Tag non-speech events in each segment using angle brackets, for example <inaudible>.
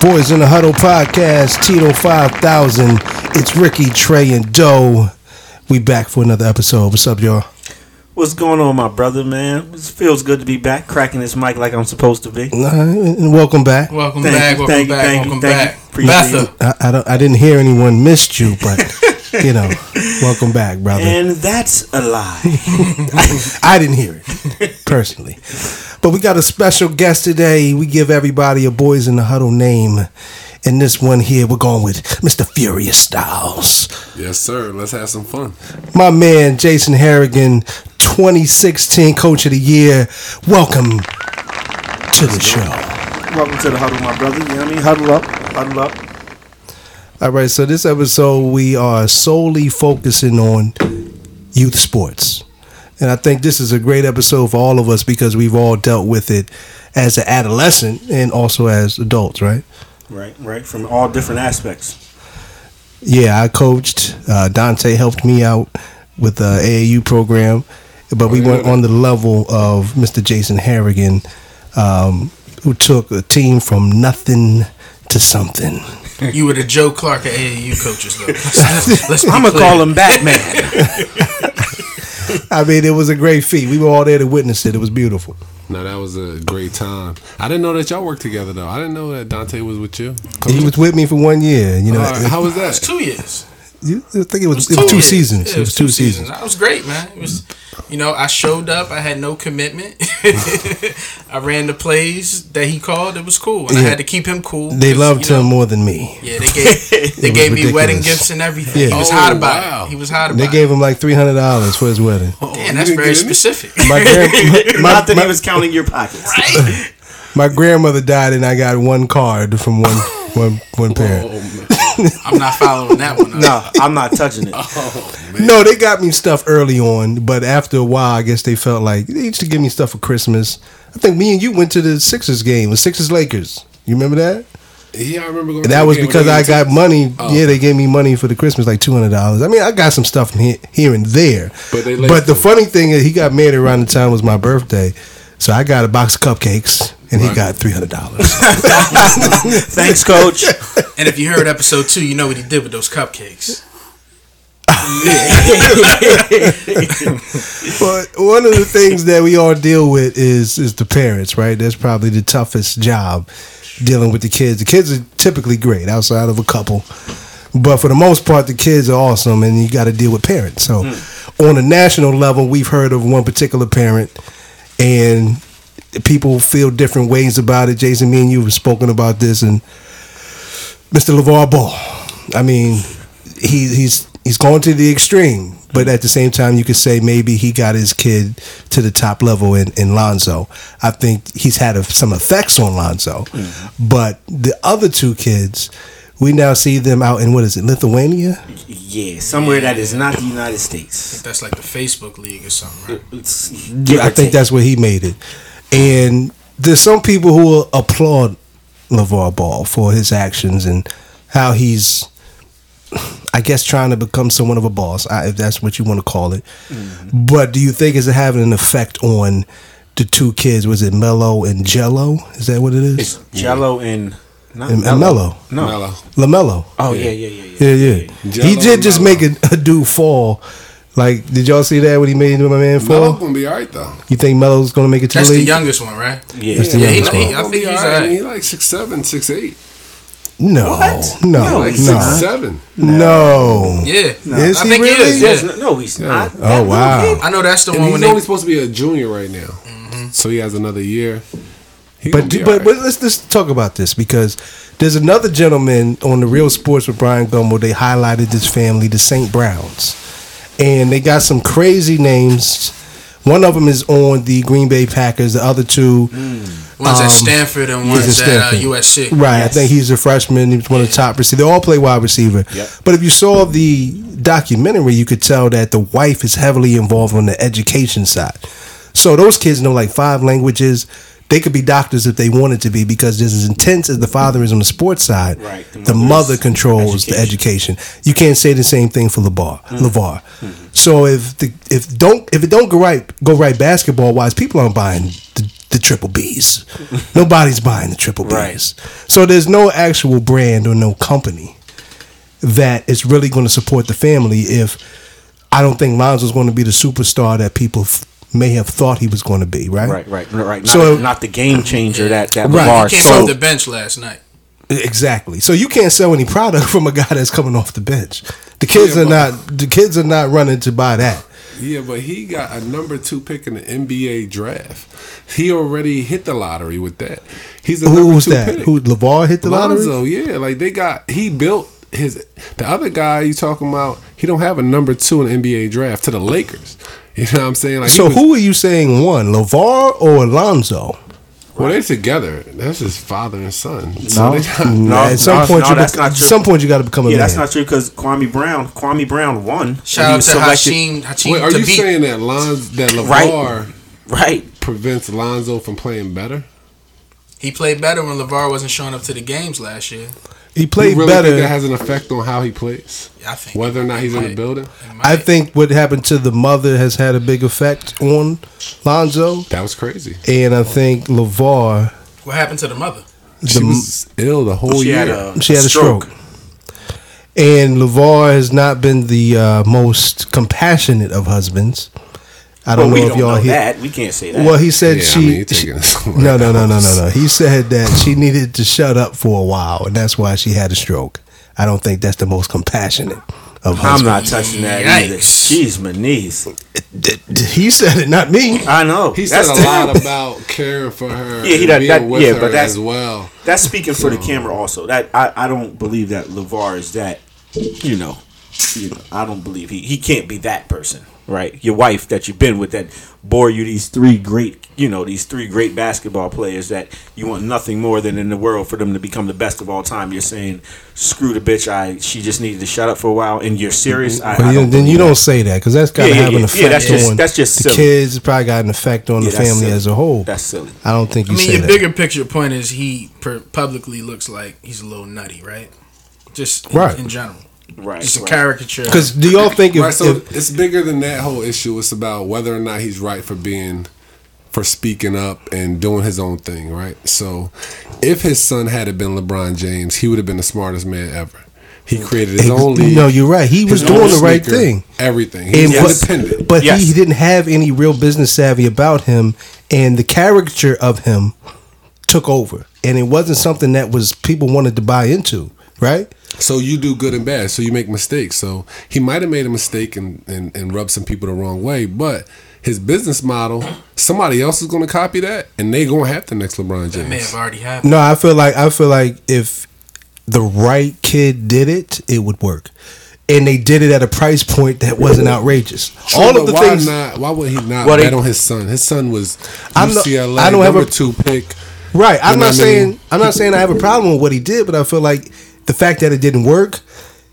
Boys in the Huddle podcast, Tito 5000. It's Ricky, Trey, and Doe. We back for another episode. What's up, y'all? What's going on, my brother, man? It feels good to be back, cracking this mic like I'm supposed to be. Uh, and welcome back. Welcome Thank back, you, welcome thank you, back, thank you, welcome thank back. you. Appreciate Betha. I, I don't. I didn't hear anyone missed you, but <laughs> you know, welcome back, brother. And that's a lie. <laughs> I didn't hear it personally, but we got a special guest today. We give everybody a Boys in the Huddle name. And this one here, we're going with Mr. Furious Styles. Yes, sir. Let's have some fun. My man, Jason Harrigan, 2016 Coach of the Year. Welcome to the show. Welcome to the huddle, my brother. You know what I mean? Huddle up, huddle up. All right, so this episode, we are solely focusing on youth sports. And I think this is a great episode for all of us because we've all dealt with it as an adolescent and also as adults, right? Right, right. From all different aspects. Yeah, I coached. Uh, Dante helped me out with the AAU program, but we went on the level of Mr. Jason Harrigan, um, who took a team from nothing to something. You were the Joe Clark of AAU coaches, though. <laughs> Let's, let's I'm gonna call him Batman. <laughs> I mean, it was a great feat. We were all there to witness it. It was beautiful. No, that was a great time. I didn't know that y'all worked together though. I didn't know that Dante was with you. He was with me for one year. You know, All right, how was It was that? two years. You- I think it was, It it was two years. seasons. Yeah, it was two seasons. That was great, man. It was, you know, I showed up. I had no commitment. <laughs> I ran the plays that he called. It was cool, and I had to keep him cool. They loved you know, him more than me. Yeah, they gave <laughs> they was gave me wedding gifts and everything. Yeah. He was Oh, hot about wow. it. He was hot about They it. gave him like three hundred dollars for his wedding. Oh, Damn, that's very specific. My, grand, <laughs> my, Not that my- he was counting your pockets. right? my grandmother died, and I got one card from one one one oh, parent. Oh, man. I'm not following that one. up. No, I'm not touching it. <laughs> Oh, no, they got me stuff early on, but after a while, I guess they felt like they used to give me stuff for Christmas. I think me and you went to the Sixers game, the Sixers Lakers. You remember that? Yeah, I remember going. And that was because I got Yankees. money. Oh. Yeah, they gave me money for the Christmas, like two hundred dollars. I mean, I got some stuff here, here and there. But they but the funny thing is, he got married around the time was my birthday, so I got a box of cupcakes, and he got three hundred dollars. <laughs> Thanks, coach. And if you heard episode two, you know what he did with those cupcakes. <laughs> But one of the things that we all deal with is is the parents, right? That's probably the toughest job dealing with the kids. The kids are typically great outside of a couple, but for the most part, the kids are awesome, and you got to deal with parents. So, hmm. on a national level, we've heard of one particular parent, and people feel different ways about it. Jason, me and you have spoken about this, and Mr. LaVar Ball. I mean, he, he's he's going to the extreme, but at the same time, you could say maybe he got his kid to the top level in, in Lonzo. I think he's had a, some effects on Lonzo, mm-hmm. but the other two kids, we now see them out in what is it, Lithuania? Yeah, somewhere that is not the United States. That's like the Facebook League or something, right? It's, give I think that's where he made it. And there's some people who will applaud LaVar Ball for his actions and how he's, I guess, trying to become someone of a boss, if that's what you want to call it. Mm-hmm. But do you think is it having an effect on the two kids? Was it Melo and Gelo? Is that what it is? It's Gelo and not And- and Melo. No. Melo. LaMelo. Oh yeah, yeah, yeah, yeah. Yeah, yeah. Gelo he did just make a, a dude fall. Like, did y'all see that when he made my man Melo fall? gonna be alright though. You think Melo's gonna make it to That's the the youngest one, right? Yeah. That's the Yeah, youngest he- one. I think he's alright. alright. He like six seven, six eight. No, What? no, No, Like six seven. no. Yeah, Is I he think really? he is. Yes, Yeah. no, no, he's not. Oh, That little wow. kid. I know that's the And one he's when they. only supposed to be a junior right now, mm-hmm. so he has another year. He gonna But be but, alright. but let's let's talk about this because there's another gentleman on the Real Sports with Bryant Gumbel. They highlighted this family, the St. Browns, and they got some crazy names. One of them is on the Green Bay Packers. The other two, One's Um, at Stanford and one's at at uh, Stanford. USC. right? I think he's a freshman. He's one of the top receivers. They all play wide receiver. Yep. But if you saw the documentary, you could tell that the wife is heavily involved on the education side. So those kids know like five languages. They could be doctors if they wanted to be because just as intense as the father is on the sports side, Right. The the mother controls the education. You can't say the same thing for LaVar. Mm-hmm. LaVar. Mm-hmm. So if the if don't if it don't go right go right basketball wise, people aren't buying the the triple B's. <laughs> Nobody's buying the triple B's. Right. So there's no actual brand or no company that is really going to support the family if I don't think Lonzo's going to be the superstar that people f- may have thought he was going to be, right? Right, right, right. Not, So- not the game changer that that Right. LaVar He came sold. off the bench last night. Exactly. So you can't sell any product <laughs> from a guy that's coming off the bench. The kids Yeah, are but- not the kids are not running to buy that. Yeah, but he got a number two pick in the NBA draft. He already hit the lottery with that. He's a Who number was two that? pick. Who LaVar hit the lottery? Lonzo, yeah, like they got he built his the other guy you talking about. He don't have a number two in the NBA draft to the Lakers. You know what I'm saying? Like So was- who are you saying won, LaVar or Alonzo? Well, they're together. That's his father and son. So No. they not, No, at some no, point, no, you that's bec- not true. some point you got to become a man. yeah, man. that's not true because Kwame Brown, Kwame Brown won. Shout out to selected- Hakeem Hakeem Wait, are you Thabeet. saying that Lon, that LaVar Right. Right. prevents Lonzo from playing better? He played better when LaVar wasn't showing up to the games last year. he You played really better. think that has an effect on how he plays, I think whether or not he's in the building? I think what happened to the mother has had a big effect on Lonzo, That was crazy. and I think LaVar. what happened to the mother? She was ill the whole She year. had a, She had a stroke. And LaVar has not been the uh, most compassionate of husbands. I don't Well, we know if don't y'all know hear. that. We can't say that. Well, he said Yeah, I she. mean, she- taking it somewhere no, no, no, no, no, no. He <laughs> said that she needed to shut up for a while, and that's why she had a stroke. I don't think that's the most compassionate of I'm husbands. not touching that either. Yikes. Jeez, my knees. He said it, not me. I know. He said a <laughs> lot about caring for her. Yeah, he and that- being that- with yeah, her but that's- as well. That's speaking for the camera. Also, that I, I don't believe that LaVar is that. You know, you know. I don't believe he he can't be that person. Right, your wife that you've been with that bore you these three great, you know, these three great basketball players that you want nothing more than in the world for them to become the best of all time. You're saying, screw the bitch. I she just needed to shut up for a while, and you're serious. Mm-hmm. I, But I don't then you believe don't say that because that's got to Yeah, yeah, have an effect Yeah, that's just- on that's just the silly. kids. Probably got an effect on Yeah, the family silly. as a whole. That's silly. I don't think I you mean, say your that. bigger picture point is he per- publicly looks like he's a little nutty, right? Just in, Right. in general, Right. just a right. caricature. Because do y'all think if, right, so if it's bigger than that whole issue. It's about whether or not he's right for being, for speaking up and doing his own thing, right? So, if his son had it been LeBron James, he would have been the smartest man ever. He created his Ex- own league. no, you're right. He was doing the right sneaker, thing. Everything. And He's Yes. independent. But Yes. he, he didn't have any real business savvy about him, and the caricature of him took over, and it wasn't something that was people wanted to buy into, right? So you do good and bad. So you make mistakes. So he might have made a mistake and, and, and rubbed some people the wrong way, but his business model, somebody else is going to copy that, and they going to have the next LeBron that may James. have already happened. No, I feel like I feel like if the right kid did it, it would work, and they did it at a price point that wasn't outrageous. All of the why things, Not, why would he not Well, bet on his son? His son was I'm not- UCLA I don't have number a- two pick. right? I'm not what I mean? saying I'm not saying I have a problem with what he did, but I feel like the fact that it didn't work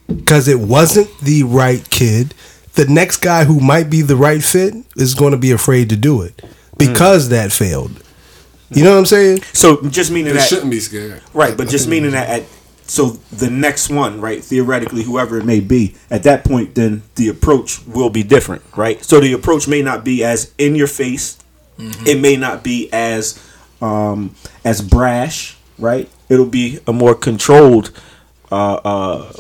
because it wasn't the right kid. The next guy who might be the right fit is going to be afraid to do it because that failed. You know what I'm saying? So just meaning They that shouldn't be scared. Right, but just meaning that at so the next one, right, theoretically, whoever it may be, at that point, then the approach will be different, right? So the approach may not be as in your face. It may not be as um, as brash, right? It'll be a more controlled, uh, uh,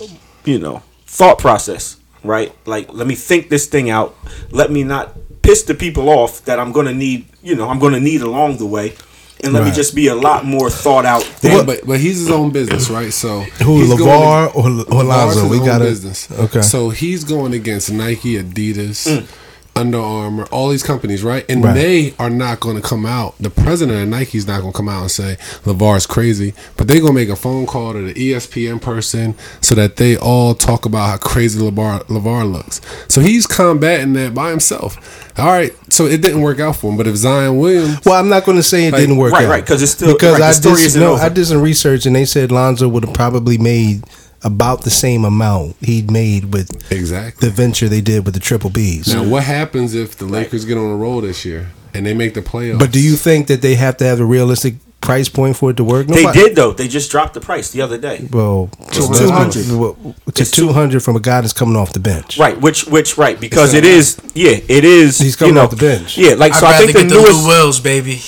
you know, thought process, right? Like, let me think this thing out. Let me not piss the people off that I'm gonna need, you know, I'm gonna need along the way, and let me just be a lot more thought out. Than, Yeah, but but he's his own business, right? So Who he's going LaVar or, or LaVar's Lonzo? his We own got to business. Okay. So he's going against Nike, Adidas, Mm. Under Armour, all these companies, right? And Right. they are not going to come out. The president of Nike's not going to come out and say LaVar's crazy, but they're going to make a phone call to the ESPN person so that they all talk about how crazy LaVar LaVar looks. So he's combating that by himself. All right, so it didn't work out for him. But if Zion Williams Well, I'm not going to say it Like, didn't work right, out. right, 'cause it's still- because right, the I story did isn't no, over. I did some research and they said Lonzo would have probably made about the same amount he'd made with exactly the venture they did with the triple B's. Now, what happens if the Lakers get on a roll this year and they make the playoffs? But do you think that they have to have a realistic price point for it to work? they did though. They just dropped the price the other day. Well, It's 200. to two- two hundred from a guy that's coming off the bench. Right, which which right because It's it not- is yeah it is. He's you coming know, off the bench. Yeah, like I'd so. I think the get the newest Lou Wills, baby.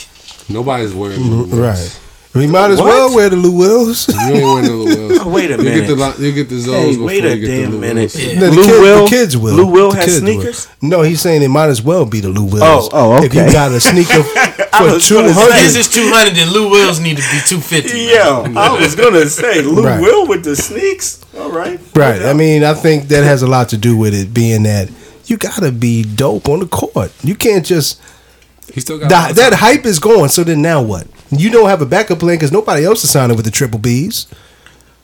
Nobody's wearing mm-hmm, Right. We might as What? well wear the Lou Wills. You ain't wearing the Lou Wills. <laughs> Oh, wait a minute. You get the minute. li- you get the Zoes Hey, before wait a you get damn the Lou minute. Wills. Yeah. No, the, Lou kid- Will- the kids will. Lou Will The has kids will. sneakers? No, he's saying it might as well be the Lou oh, Wills. Oh, oh, okay. If you got a sneaker <laughs> I for was two gonna say- His hundred, is two hundred, and Lou Will's need to be two fifty. Yeah, I was gonna say <laughs> Lou Right. Will with the sneaks. All right, right? I mean, I think that has a lot to do with it being that you gotta be dope on the court. You can't just He still got that, that hype is going. So then now what? You don't have a backup plan because nobody else is signing with the triple Bs.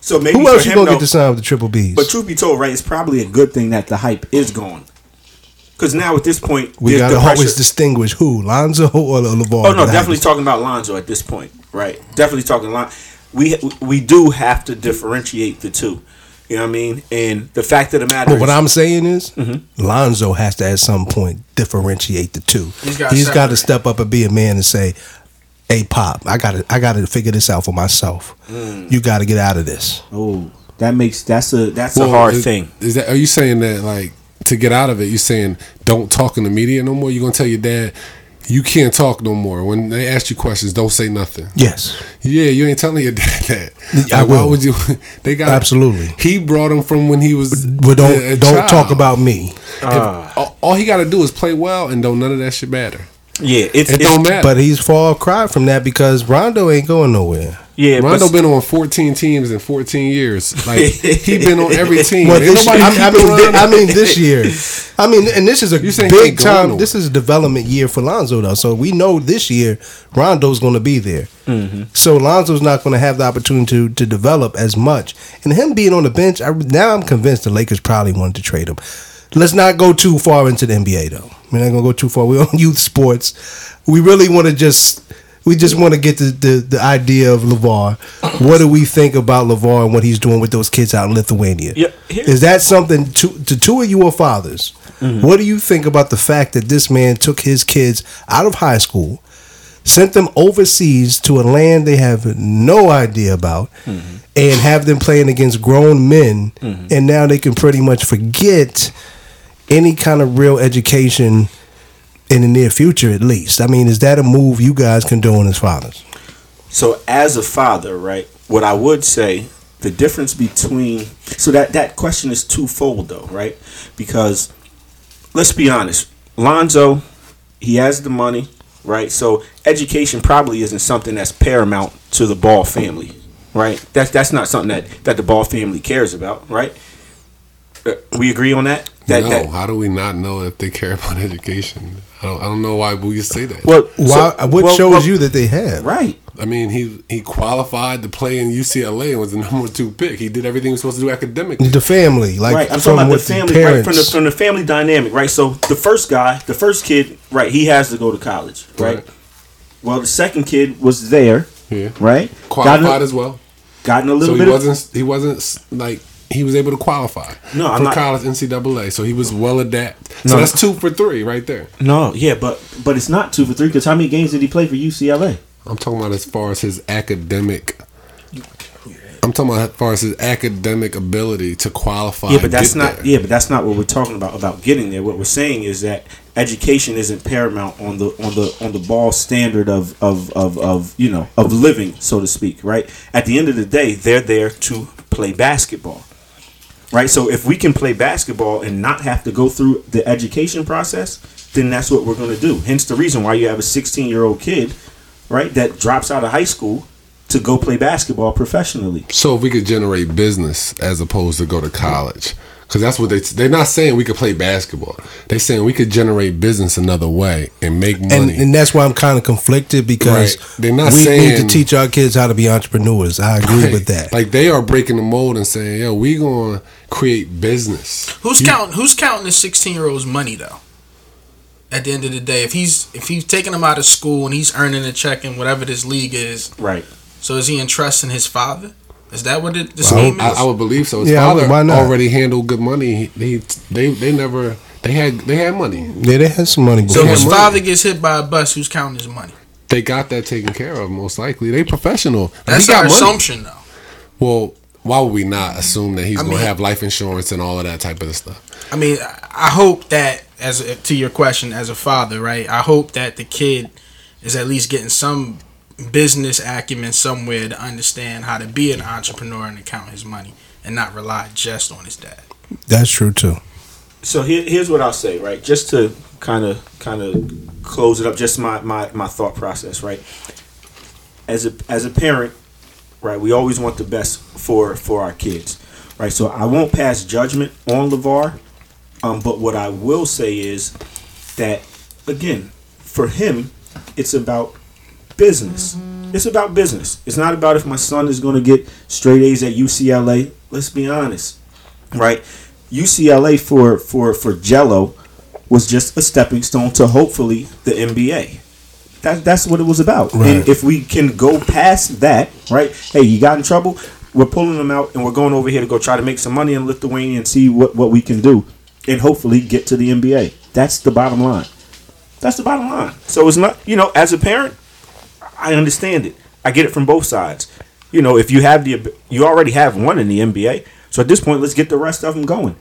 so maybe Who for else you gonna though- get to sign with the triple Bs? But truth be told, right, it's probably a good thing that the hype is gone. Because now at this point, we gotta the always pressure- distinguish who Lonzo or LaVar. Oh no, definitely talking about Lonzo at this point, right? Definitely talking Lon. We we do have to differentiate the two. You know what I mean? And the fact of the matter But what is, I'm saying is, Mm-hmm. Lonzo has to at some point differentiate the two. He's gotta He's got to separate. step up and be a man and say, "Hey, pop, I got to, I got to figure this out for myself. Mm. You got to get out of this." oh, that makes that's a that's Well, a hard is, thing. Is that? Are you saying that like to get out of it? you're saying don't talk in the media no more? you're gonna tell your dad you can't talk no more when they ask you questions? Don't say nothing. Yes, Yeah, you ain't telling your <laughs> dad that. I Like, Why will. would you? <laughs> They got Absolutely. He brought him from when he was. but don't a- a don't child. talk about me. If- all, all he got to do is play well, and don't none of that shit matter. Yeah, it's, It it's don't matter. But he's far cry from that because Rondo ain't going nowhere. yeah. Rondo but, been on 14 teams in 14 years. Like <laughs> he been on every team. Well, this, nobody I, I mean. I mean, this year. I mean, and this is a You saying he big time. This is a development year for Lonzo, though. So we know this year Rondo's going to be there. Mm-hmm. So Lonzo's not going to have the opportunity to to develop as much. And him being on the bench, I, now I'm convinced the Lakers probably wanted to trade him. Let's not go too far into the NBA, though. We're not going to go too far. We're on youth sports. We really want to just. We just want to get the, the, the idea of LaVar. What do we think about LaVar and what he's doing with those kids out in Lithuania? Yeah, here- Is that something to, to two of you are fathers? Mm-hmm. What do you think about the fact that this man took his kids out of high school, sent them overseas to a land they have no idea about, mm-hmm. and have them playing against grown men, mm-hmm. and now they can pretty much forget any kind of real education in the near future, at least? I mean, is that a move you guys condone as fathers? So as a father, right, what I would say, the difference between so that that question is twofold though, right? Because let's be honest, Lonzo, he has the money, right? So education probably isn't something that's paramount to the Ball family, right? That's that's not something that that the Ball family cares about, right? Uh, we agree on that. That, no, that how do we not know if they care about <laughs> education? I don't, I don't know why we say that. well, Why, so- what well, shows well, you that they have? right? I mean, he he qualified to play in UCLA and was the <laughs> number two pick. He did everything he was supposed to do academically. The family, like right. I'm from talking about the family, parents. right? From the from the family dynamic, right? So the first guy, the first kid, right? He has to go to college, right? Right. Well, the second kid was there, Yeah. right? Qualified Got in, as well. got in a So little he bit. Of, wasn't he wasn't like he was able to qualify No, I'm for not- college NCAA. So he was well adapted. So No. that's two for three right there. no, yeah, but but it's not two for three because how many games did he play for UCLA? I'm talking about as far as his academic. I'm talking about as far as his academic ability to qualify. Yeah, but that's not. there. Yeah, but that's not what we're talking about. About getting there. What we're saying is that education isn't paramount on the on the on the ball standard of of of, of you know of living, so to speak. Right. At the end of the day, they're there to play basketball. Right. So if we can play basketball and not have to go through the education process, then that's what we're going to do. Hence the reason why you have a 16 year old kid, right, that drops out of high school to go play basketball professionally. So if we could generate business as opposed to go to college, because that's what they they're not saying we could play basketball. They're saying we could generate business another way and make money. and that's why I'm kind of conflicted because Right. They're not we need to teach our kids how to be entrepreneurs. I agree with that. Like they are breaking the mold and saying, "Yo, we gonna create business." Who's You- counting? Who's counting the sixteen year old's money though? At the end of the day, if he's if he's taking him out of school and he's earning a check in whatever this league is, Right. so is he entrusting his father? Is that what it, the Well, scheme I, is? I would believe so. His Yeah, father why not? already handled good money. He, he they they never they had they had money. yeah, they had some money. so before. if Yeah, his money. father gets hit by a bus, who's counting his money? They got that taken care of most likely. They professional. That's he got our money. assumption, though. Well, why would we not assume that he's I gonna have life insurance and all of that type of stuff? I mean, I hope that as to your question as a father, right? I hope that the kid is at least getting some business acumen somewhere to understand how to be an entrepreneur and to count his money and not rely just on his dad. That's true too. so here, here's what I'll say, right? Just to kind of kind of close it up, just my, my my thought process, right? As a as a parent, right, we always want the best for for our kids, right? So I won't pass judgment on LaVar, um, but what I will say is that again, for him, it's about business. It's about business. It's not about if my son is going to get straight A's at UCLA. Let's be honest, right? UCLA for for for Gelo was just a stepping stone to hopefully the NBA. That that's what it was about. Right. And if we can go past that, right? Hey, you got in trouble. We're pulling them out, and we're going over here to go try to make some money in Lithuania and see what what we can do, and hopefully get to the NBA. That's the bottom line. That's the bottom line. So it's not, you know, as a parent, I understand it. I get it from both sides. You know, if you have the, you already have one in the NBA. So at this point, let's get the rest of them going.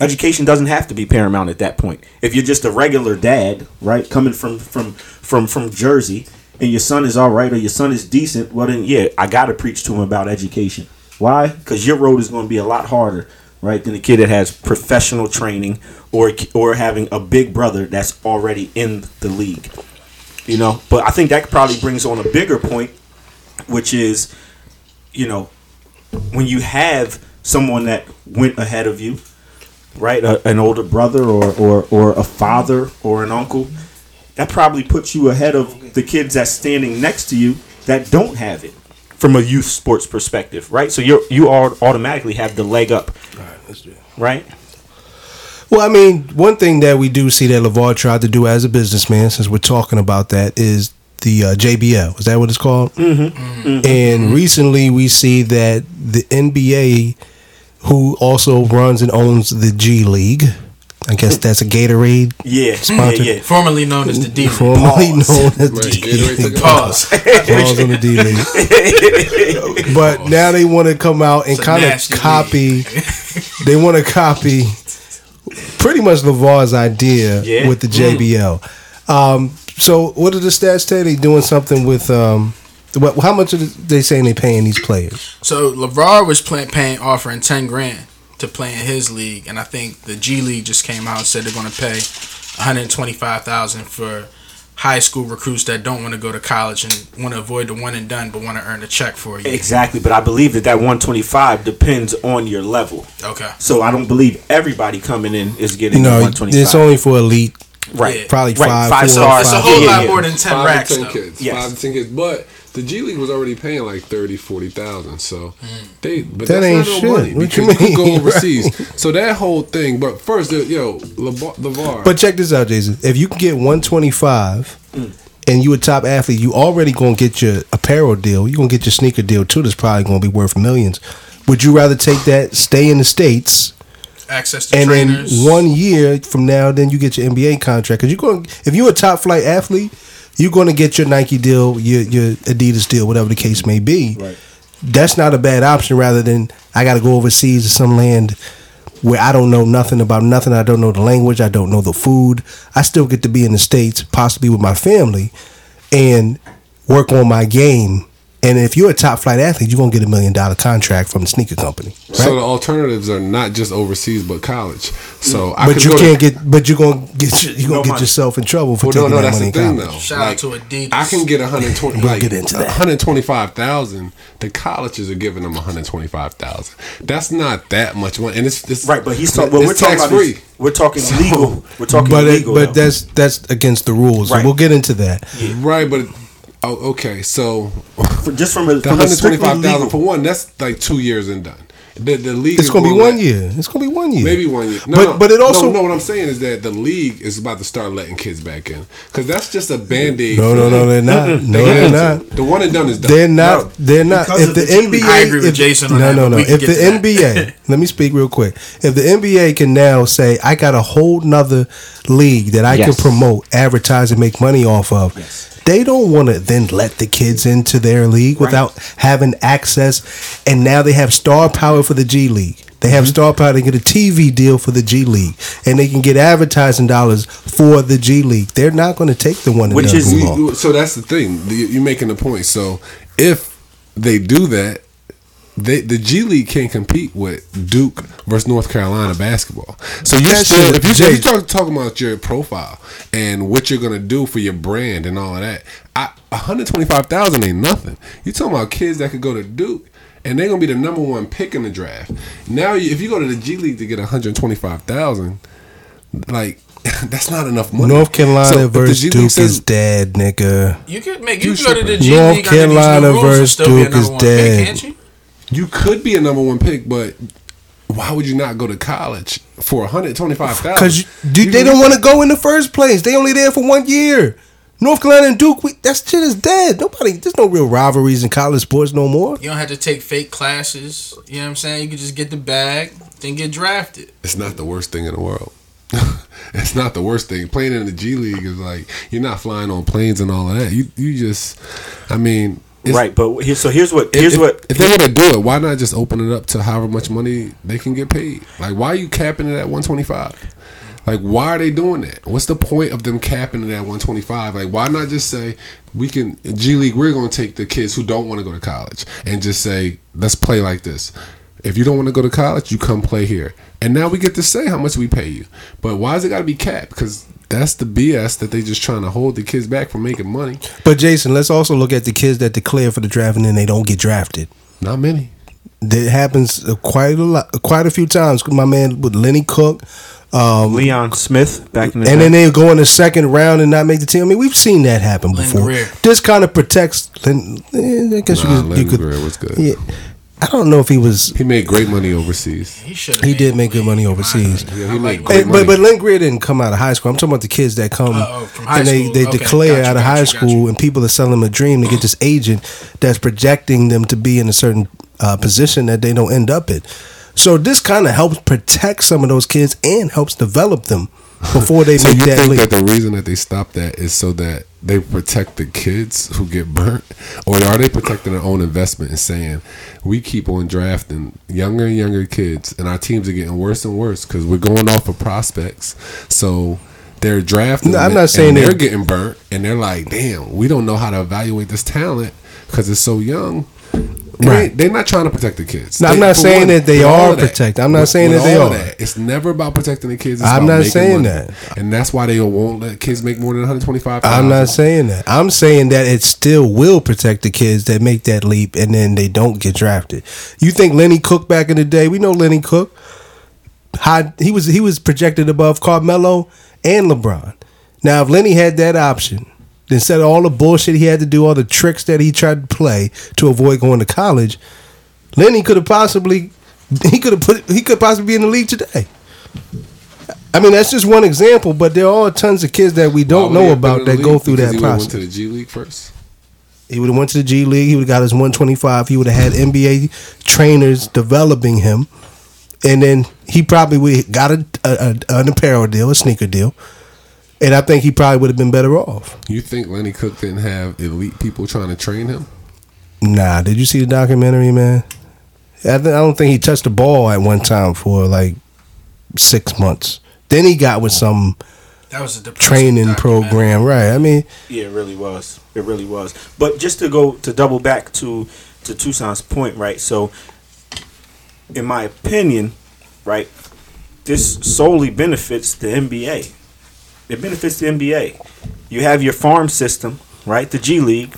Education doesn't have to be paramount at that point. If you're just a regular dad, right, coming from from from from Jersey, and your son is all right or your son is decent, well then, yeah, I gotta preach to him about education. Why? Because your road is going to be a lot harder, right, than a kid that has professional training or or having a big brother that's already in the league you know but i think that probably brings on a bigger point which is you know when you have someone that went ahead of you right a, an older brother or, or or a father or an uncle that probably puts you ahead of the kids that's standing next to you that don't have it from a youth sports perspective right so you're you all automatically have the leg up right Well, I mean, one thing that we do see that LaVar tried to do as a businessman, since we're talking about that, is the uh, JBL. Is that what it's called? Mm-hmm. And recently, we see that the NBA, who also runs and owns the G League, I guess that's a Gatorade, yeah yeah yeah Formerly known as the D. formerly Pause. known as the G Gatorade took League. Pause. Pause on the D League. <laughs> but now they want to come out and kind of copy. <laughs> they want to copy pretty much LaVar's idea Yeah. with the JBL. Um, so what did the stats say? They doing something with um, what? How much are they saying they paying these players? So LaVar was play, paying offering ten grand to play in his league, and I think the G League just came out and said they're going to pay one hundred twenty five thousand for high school recruits that don't want to go to college and want to avoid the one and done, but want to earn a check for you. Exactly, but I believe that that 125 depends on your level. Okay. So I don't believe everybody coming in is getting No, 125. it's only for elite. right. Yeah. Probably Right, five, five four, stars. It's a whole Yeah, lot yeah. more than ten five racks. to ten kids. Yes. Five to ten kids. But the G League was already paying like 30, 40,000. So they but That that's ain't not no shit. money What because you you, go <laughs> overseas. so that whole thing. But first, uh, yo, LaVar. LaVar But check this out, Jason. If you can get 125 and you a top athlete, you already gonna get your apparel deal. You gonna get your sneaker deal too. That's probably gonna be worth millions. Would you rather take that, stay in the states, Access to and trainers. then one year from now, then you get your NBA contract? Because you're going, if you're a top flight athlete, you're going to get your Nike deal, your your Adidas deal, whatever the case may be. Right. That's not a bad option. Rather than I got to go overseas to some land where I don't know nothing about nothing. I don't know the language. I don't know the food. I still get to be in the states, possibly with my family, and work on my game. And if you're a top flight athlete, you're gonna get a million dollar contract from the sneaker company. Right? So the alternatives are not just overseas, but college. So I but could you can't get. But you're gonna get. You're gonna No get money. yourself in trouble for Well, taking no, that that's money the in thing college. though. Shout out to Adidas. I can get 120. We'll like, get into that. 125,000. The colleges are giving them 125,000. That's not that much money, and it's, it's Right, but he's talking. Well, we're talking about free. this- We're talking legal. We're talking But it, legal. but now. that's that's against the rules. Right. we'll get into that. Right, but oh, okay. So For- just from a, the from 125,000 for one, that's like two years and done. The, the league It's is gonna be one like- year. It's gonna be one year. Maybe one year. No, but no, but it also no, no. What I'm saying is that the league is about to start letting kids back in because that's just a band aid. no no <laughs> no they're not. No they're not. The one and done is done. They're not. They're not. because If the the G League. NBA, I agree with if- Jason on no, that, no, no. If the. NBA, <laughs> let me speak real quick. If the NBA can now say, I got a whole nother league that I Yes. can promote, advertise, and make money off of. They don't want to then let the kids into their league without having access. And now they have star power for the G League. They have mm-hmm. star power to get a TV deal for the G League, and they can get advertising dollars for the G League. They're not going to take the one, that Which doesn't is- belong. You- so that's the thing. You- You're making the point. So if they do that, they, the G League can't compete with Duke versus North Carolina basketball. So you That's still, if you Jay- if you talk talking about your profile and what you're gonna do for your brand and all of that, I, 125,000 ain't nothing. You talking about kids that could go to Duke. And they're gonna be the number one pick in the draft. Now, if you go to the G League to get 125,000, like <laughs> that's not enough money. North Carolina So versus Duke says- is dead, nigga. You could make you You go to the. G North League under these new Carolina versus still be a Duke is dead. Pick, can't you? You could be a number one pick, but why would you not go to college for one hundred twenty five thousand? Because they don't want to go in the first place. They only there for one year. North Carolina and Duke, we, that shit is dead. Nobody, there's no real rivalries in college sports no more. You don't have to take fake classes. You know what I'm saying? You can just get the bag, then get drafted. It's not the worst thing in the world. <laughs> it's not the worst thing. Playing in the G League is like you're not flying on planes and all of that. You you just, I mean, it's- right, but here, so here's what here's if- what if they want to do it, why not just open it up to however much money they can get paid? Like, why are you capping it at 125? Like, why are they doing that? What's the point of them capping it at 125? Like, why not just say we can G League? We're going to take the kids who don't want to go to college and just say let's play like this. If you don't want to go to college, you come play here, and now we get to say how much we pay you. But why is it got to be capped? Because that's the BS that they just trying to hold the kids back from making money. But Jason, let's also look at the kids that declare for the draft and then they don't get drafted. Not many. That happens uh, quite a lot, quite a few times. My man with Lenny Cooke, um, Leon Smith back in the and day. then they go in the second round and not make the team. I mean, we've seen that happen Len before. Greer. This kind of protects. Len, eh, I guess Nah, you could. Len you could Greer was good. Yeah, I don't know if he was. He made great money overseas. He should. He did make good money overseas. Yeah, he made great Hey, but money. but Lynn Greer didn't come out of high school. I'm talking about the kids that come Oh, oh, from high and they, school. they Okay, declare got you, out of got high you, school you. and people are selling them a dream to get this agent that's projecting them to be in a certain uh, position that they don't end up in. So this kind of helps protect some of those kids and helps develop them before they <laughs> So make you that think leap. that the reason that they stopped that is so that they protect the kids who get burnt, or are they protecting their own investment and saying we keep on drafting younger and younger kids, and our teams are getting worse and worse because we're going off of prospects. So they're drafting. No, I'm not saying and they're they- getting burnt, and they're like, "Damn, we don't know how to evaluate this talent because it's so young." Right. ain't- They're not trying to protect the kids. No, I'm They- not saying that they are protected. I'm not with- saying with that they are. It's never about protecting the kids. It's I'm not saying money. that. and that's why they won't let kids make more than 125. I'm not saying that. I'm saying that it still will protect the kids that make that leap and then they don't get drafted. You think Lenny Cooke back in the day? We know Lenny Cooke. High, he was he was projected above Carmelo and LeBron. Now, if Lenny had that option, instead of all the bullshit he had to do, all the tricks that he tried to play to avoid going to college, Lenny could have possibly <laughs> he could have put he could possibly be in the league today. I mean, that's just one example, but there are tons of kids that we don't know about that go through that He process. went to the G League first. He would have went to the G League. He would have got his 125. He would have had NBA trainers developing him, and then he probably would got a, a, a an apparel deal, a sneaker deal, and I think he probably would have been better off. You think Lenny Cooke didn't have elite people trying to train him? Nah, did you see the documentary, man? I, th- I don't think he touched the ball at one time for like six months. Then he got with some That was a training program, right? I mean, Yeah, it really was. It really was. But just to go to double back to to Tucson's point, right? So, in my opinion, right, this solely benefits the NBA. It benefits the NBA. You have your farm system, right? The G League,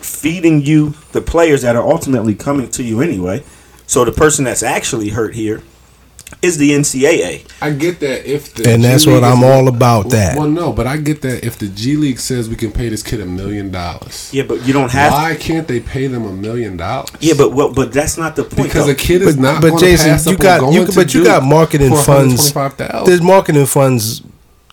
feeding you the players that are ultimately coming to you anyway. So the person that's actually hurt here is the NCAA. I get that if the And that's G what I'm is- all about that. Well, no, but I get that if the G League says we can pay this kid a million dollars, Yeah, but you don't have. why can't they pay them a million dollars? Yeah, but well, but that's not the point. because though. a kid is but, not. but Jason, pass you up got you, to but you got marketing funds. There's marketing funds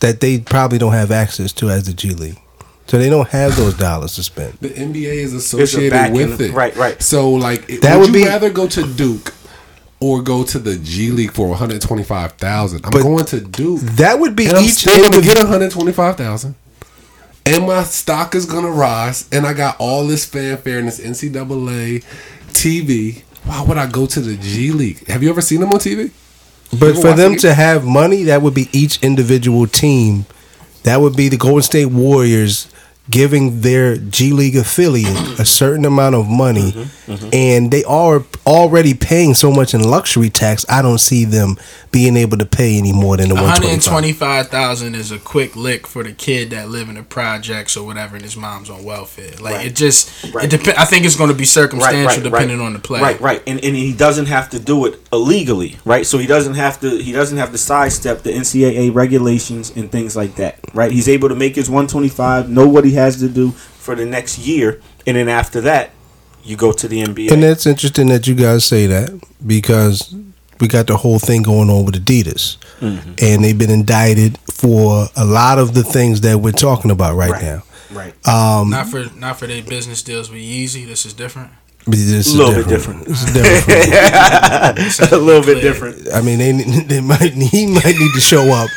that they probably don't have access to as the G League, so they don't have those dollars to spend. The NBA is associated with end. it, Right, right. So, like, That that would would you be- rather go to Duke or go to the G League for one hundred twenty five thousand? I'm going to Duke, That would be and I'm each still going to individual. get one hundred twenty five thousand. and my stock is gonna rise, and I got all this fanfare and this NCAA TV. Why would I go to the G League? Have you ever seen them on TV? But for them to have money, that would be each individual team. That would be the Golden State Warriors giving their G League affiliate a certain amount of money, Mm-hmm, and they are already paying so much in luxury tax. I don't see them being able to pay any more than the one twenty five. 125,000 is a quick lick for the kid that live in the projects or whatever and his mom's on welfare. Like Right. it just Right. it dep- I think it's going to be circumstantial depending on the player. Right, right, and and he doesn't have to do it illegally, right? So he doesn't have to he doesn't have to sidestep the NCAA regulations and things like that, right? He's able to make his 125, know what he has to do for the next year, and then after that, you go to the NBA. And it's interesting that you guys say that because we got the whole thing going on with Adidas, Mm-hmm. and they've been indicted for a lot of the things that we're talking about right, Right. now. right. Um, Not for not for their business deals with Yeezy. This is different. But this A little bit different. This is different. <laughs> a little bit different. I mean, they, they might he might need to show up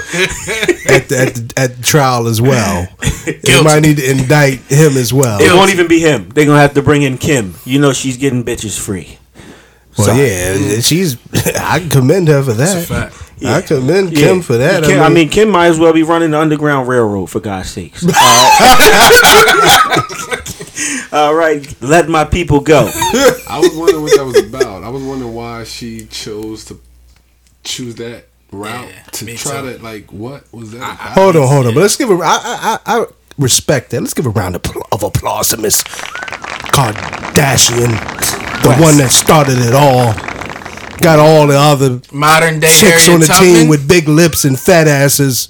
at the, at the, at the trial as well. They might need to indict him as well. It won't even be him. They're gonna have to bring in Kim. You know she's getting bitches free. Well, Sorry. yeah, mm. she's. I commend her for that. It's a fact. I commend Yeah. Kim for that. Kim, I, mean, Kim might as well be running the Underground Railroad for God's sakes. All right. <laughs> <laughs> All right, let my people go. <laughs> I was wondering what that was about. I was wondering why she chose to choose that route Yeah, to me try too. to like what was that? about? Hold on, hold on. But let's give a. I, I, I I respect that. Let's give a round of, of applause to Miss Kardashian, the one that started it all. Got all the other Modern day chicks Harriet on the Tubman. team with big lips and fat asses.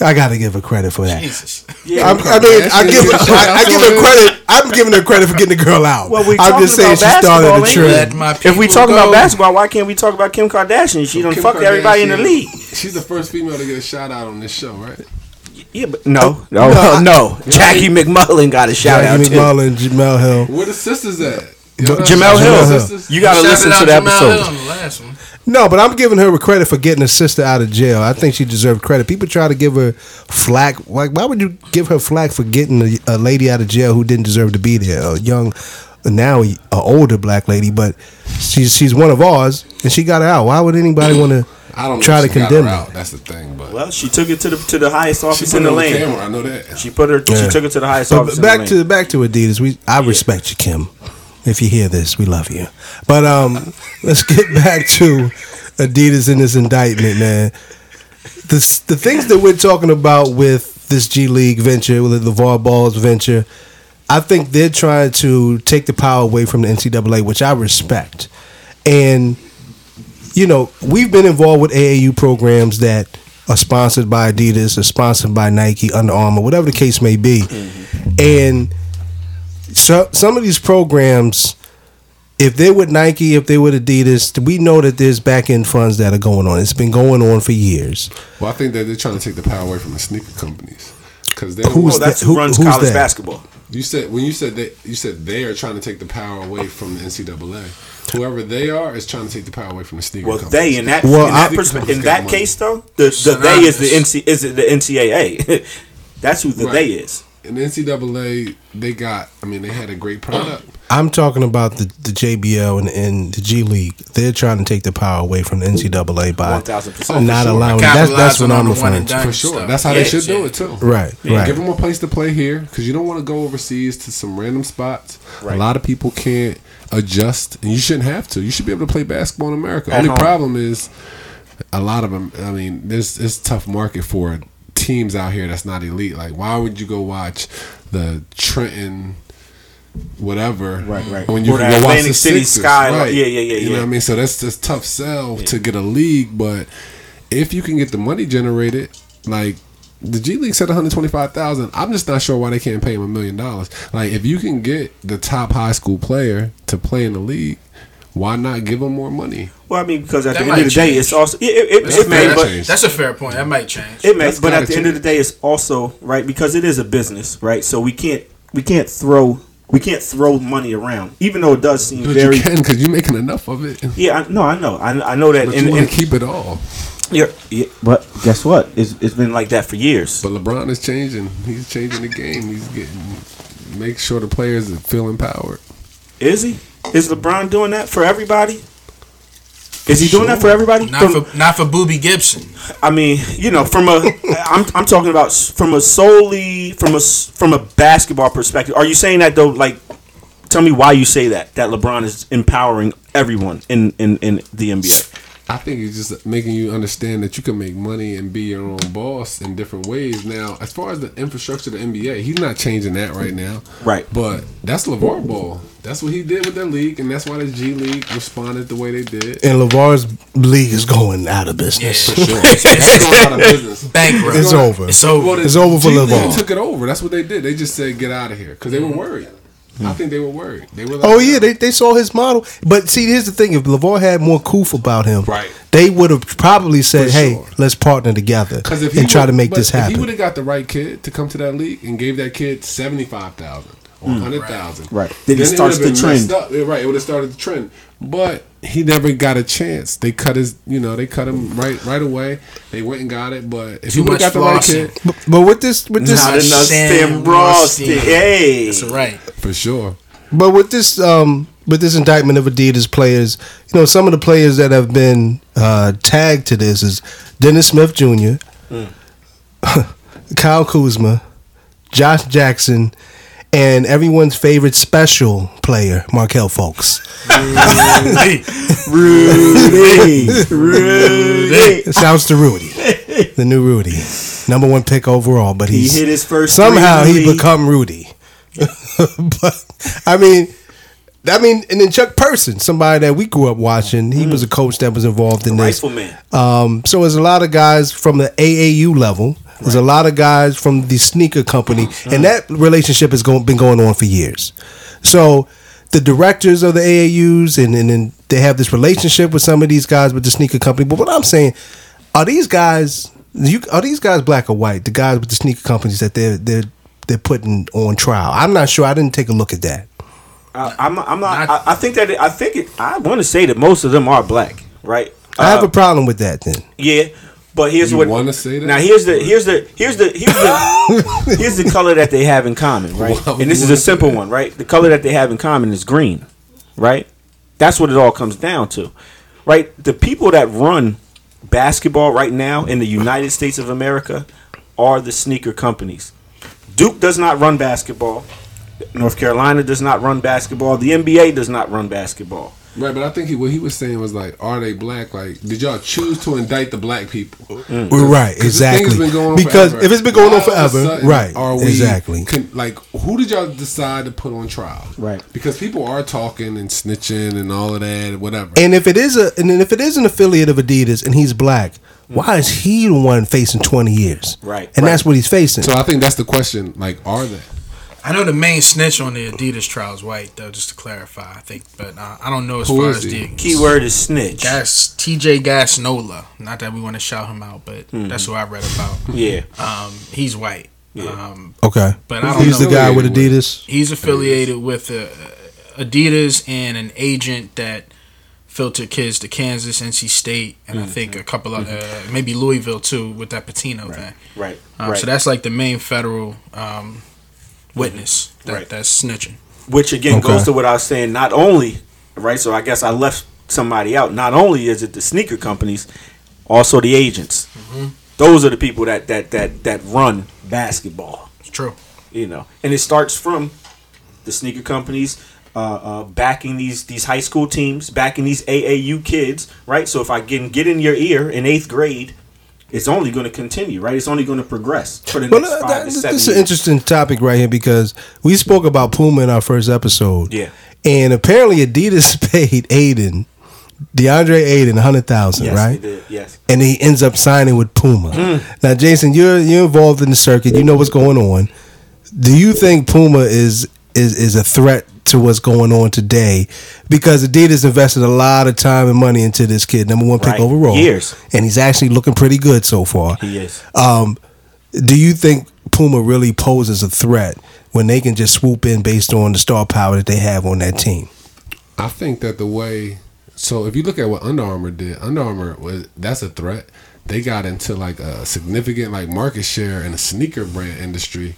I gotta give her credit for that. Jesus. I'm, I mean, I give her, I, I give her credit. I'm giving her credit for getting the girl out. Well, we I'm just saying talking she about started the basketball, ain't trend. Let my If we people talking about basketball, why can't we talk about Kim Kardashian? She done Kim fucked everybody in the league. She's the first female to get a shout out on this show, right? Yeah, but no, no, I- no. Jackie MacMullan got a shout out Jackie. MacMullan, Jemele Hill. Where the sisters at? Jemele Jemele Hill. Hill. You got to listen to the Jemele Hill episode. On the last one. No, but I'm giving her credit for getting her sister out of jail. I think she deserved credit. People try to give her flack. Like, why would you give her flack for getting a, a lady out of jail who didn't deserve to be there? A young, now a older black lady, but she's she's one of ours, and she got her out. Why would anybody want <clears throat> to I don't know try to if she got condemn her her? out. That's the thing, but Well, she took it to the to the highest she office put in the on the land. camera. I know that. She put her. Yeah. She took it to the highest But office. back in the to land. back to Adidas. We I respect you, Kim. If you hear this, we love you. But um, <laughs> let's get back to Adidas in this indictment, man. The the things that we're talking about with this G League venture, with the LaVar Ball's venture, I think they're trying to take the power away from the NCAA, which I respect. And you know, we've been involved with AAU programs that are sponsored by Adidas, or sponsored by Nike, Under Armour, whatever the case may be. And so some of these programs, if they're with Nike, if they're with Adidas, we know that there's back end funds that are going on. It's been going on for years. Well, I think that they're trying to take the power away from the sneaker companies because they Who's Oh, that- who, who- runs who's college that? basketball. You said when you said that you said they are trying to take the power away from the NCAA. Whoever they are is trying to take the power away from the sneaker. Well, companies. they in that Well, in that, I- in that case though, the, the they is the NC is it the NCAA. <laughs> That's who the Right. they is. In the NCAA, they got. I mean, they had a great product. I'm talking about the, the JBL and, and the G League. They're trying to take the power away from the NCAA by 1000%. not sure. allowing. That's, that's what I'm the referring to. For sure, that's how Yeah, they should do it too. Right, right. Give them a place to play here because you don't want to go overseas to some random spots. Right. A lot of people can't adjust, and you shouldn't have to. You should be able to play basketball in America. At Only home. problem is a lot of them. I mean, there's it's tough market for teams out here that's not elite. Like, why would you go watch the Trenton? Whatever, Right, right. When you Or can the go watch the City Sixers, Sky- right? yeah, yeah, yeah, You know what I mean? So that's just tough sell to get a league, but if you can get the money generated, like the G League said, one hundred twenty five thousand. I'm just not sure why they can't pay him a million dollars. Like if you can get the top high school player to play in the league, why not give them more money? Well, I mean, because at That the end of might the day, it's also it, it, That's it a may, fair- but change. That's a fair point. That might change. it may, That's but at gotta the end of the day, it's also right because it is a business, right? So we can't we can't throw we can't throw money around, even though it does seem But very. you can because you're making enough of it. Yeah, I, no, I know, I, I know that, But and, you want to keep it all. You're, yeah, but guess what? It's, it's been like that for years. But LeBron is changing. He's changing the game. He's getting make sure the players feel empowered. Is he? Is LeBron doing that for everybody? Is he doing that for everybody? Not From- for not for Boobie Gibson. I mean, you know, from a, <laughs> I'm, I'm talking about from a solely from a from a basketball perspective. Are you saying that though? Like, tell me why you say that. That LeBron is empowering everyone in in in the NBA. I think it's just making you understand that you can make money and be your own boss in different ways. Now, as far as the infrastructure of the NBA, he's not changing that right now. Right. But that's LaVar Ball. That's what he did with that league, and that's why the G League responded the way they did. And LaVar's league is going out of business. Yeah. For <laughs> sure. That's going out of business. Bankrupt. It's over. It's over. Well, It's over for G League LeVar. took it over. That's what they did. They just said, get out of here. Because they were worried. I think they were worried. They were like, Oh yeah, they, they saw his model. But see, here's the thing: if LaVar had more coof about him, Right. they would have probably said, For "Hey, let's partner together Because if he and try would- to make but this If he would have got the right kid to come to that league and gave that kid seventy five thousand or hundred thousand, Mm. Right. Then it starts the trend. Right, it would have started the trend. But he never got a chance. They cut his, you know, they cut him right right away. They went and got it. But if Too he would have got much the right flossing. kid, But, but with this, with this, Not enough Sam Sam Ross. Rothstein. Hey, That's right. for sure. but with this, um, with this indictment of Adidas players, you know, some of the players that have been uh, tagged to this is Dennis Smith Jr., <laughs> Kyle Kuzma, Josh Jackson. And everyone's favorite special player, Markelle Fultz. Rudy, Rudy. Shouts to Rudy, the new Rudy, number one pick overall. But He hit his first. somehow three he become Rudy. <laughs> but I mean, I mean, and then Chuck Person, somebody that we grew up watching, he was a coach that was involved in this. rifleman. Um, so there's a lot of guys from the AAU level. There's a lot of guys from the sneaker company, and that relationship has going, been going on for years. So the directors of the AAUs, and, and then they have this relationship with some of these guys with the sneaker company. But what I'm saying, are these guys, you, are these guys black or white? The guys with the sneaker companies that they're they're they're putting on trial. I'm not sure. I didn't take a look at that. I, I'm, I'm not. Not- I, I think that. It, I think it. I want to say that most of them are black, right? I have Uh, a problem with that. Then Yeah, but here's You what. wanna say that? Now here's the here's the here's the here's the <laughs> here's the color that they have in common, right? Why And this is a simple one, right? The color that they have in common is green, right? That's what it all comes down to, right? The people that run basketball right now in the United States of America are the sneaker companies. Duke does not run basketball. North Carolina does not run basketball. The NBA does not run basketball. Right, but I think he, what he was saying was like, are they black? Like, did y'all choose to indict the black people? we're right, 'Cause this thing has exactly. been going on Because forever. if it's been going Why on all of a forever, sudden right? Are we exactly. Can, like, who did y'all decide to put on trial? Right. Because people are talking and snitching and all of that, whatever. And if it is a, and if it is an affiliate of Adidas and he's black, why is he the one facing twenty years? Right, and right. that's what he's facing. so I think that's the question. Like, are they? I know the main snitch on the Adidas trial is white, though. Just to clarify, I think, but uh, I don't know as Who far as he? the Keyword is snitch. Gas TJ Gassnola. Not that we want to shout him out, but that's who I read about. Yeah. Um, he's white. Yeah. Um, okay, but I don't he's know. the guy with Affiliated Adidas. He's affiliated with uh, Adidas and an agent that filtered kids to Kansas, NC State, and I think a couple of uh, maybe Louisville too with that Pitino thing. Right. Um, right. So that's like the main federal um, witness that, Right. that's snitching. Which again Okay. goes to what I was saying. Not only, right? So I guess I left somebody out. Not only is it the sneaker companies, also the agents. Those are the people that that that that run basketball. It's true. You know, and it starts from the sneaker companies. Uh, uh, backing these these high school teams, backing these AAU kids, right? So if I can get in your ear in eighth grade, it's only going to continue, right? It's only going to progress for the Well, next five that, to this is an interesting topic right here because we spoke about Puma in our first episode. Yeah. and apparently Adidas <laughs> paid Ayton, DeAndre Ayton, a hundred thousand, Yes, right? did. Yes. and he ends up signing with Puma. Mm. Now, Jason, you're you're involved in the circuit. You know what's going on. Do you think Puma is is is a threat to what's going on today? Because Adidas invested a lot of time and money into this kid, number one pick Right. overall, Years. and he's actually looking pretty good so far. He is. Um, do you think Puma really poses a threat when they can just swoop in based on the star power that they have on that team? I think that the way So if you look at what Under Armour did, Under Armour was that's a threat. They got into like a significant like market share in the sneaker brand industry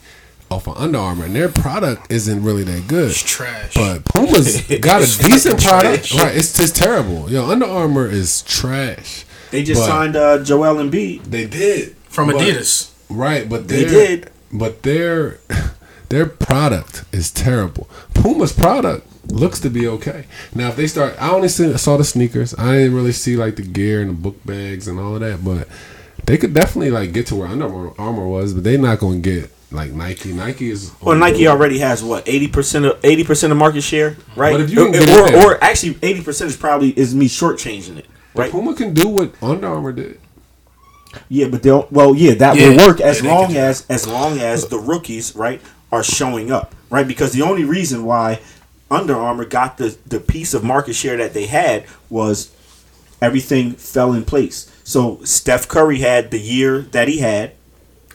off of Under Armour, and their product isn't really that good. It's trash. But Puma's got a <laughs> decent product. trash. Right, it's just terrible. Yo, Under Armour is trash. They just But- signed uh, Joel Embiid. They did From but- Adidas. Right, but They did. But their <laughs> their product is terrible. Puma's product looks to be okay. Now, if they start, I only saw the sneakers. I didn't really see like the gear and the book bags and all of that. But they could definitely like get to where Under Armour was, but they're not going to get like Nike. Nike is Well, Nike already has what eighty percent of eighty percent of market share, right? But if you can or, get it or actually eighty percent is probably is me shortchanging it, right? Puma can do what Under Armour did. Yeah, but they'll well, yeah, that Yeah, will work as yeah, long as as long as the rookies, right, are showing up, right? Because the only reason why Under Armour got the the piece of market share that they had was everything fell in place. So Steph Curry had the year that he had,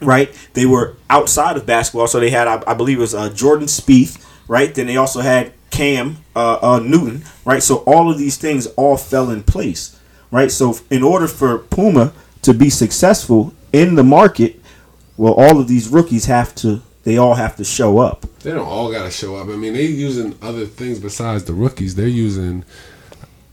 right? They were outside of basketball, so they had, I, I believe, it was uh, Jordan Spieth, right? Then they also had Cam uh, uh, Newton, right? So all of these things all fell in place, right? So in order for Puma to be successful in the market, well, all of these rookies have to, they all have to show up. They don't all got to show up. I mean, they using other things besides the rookies. They're using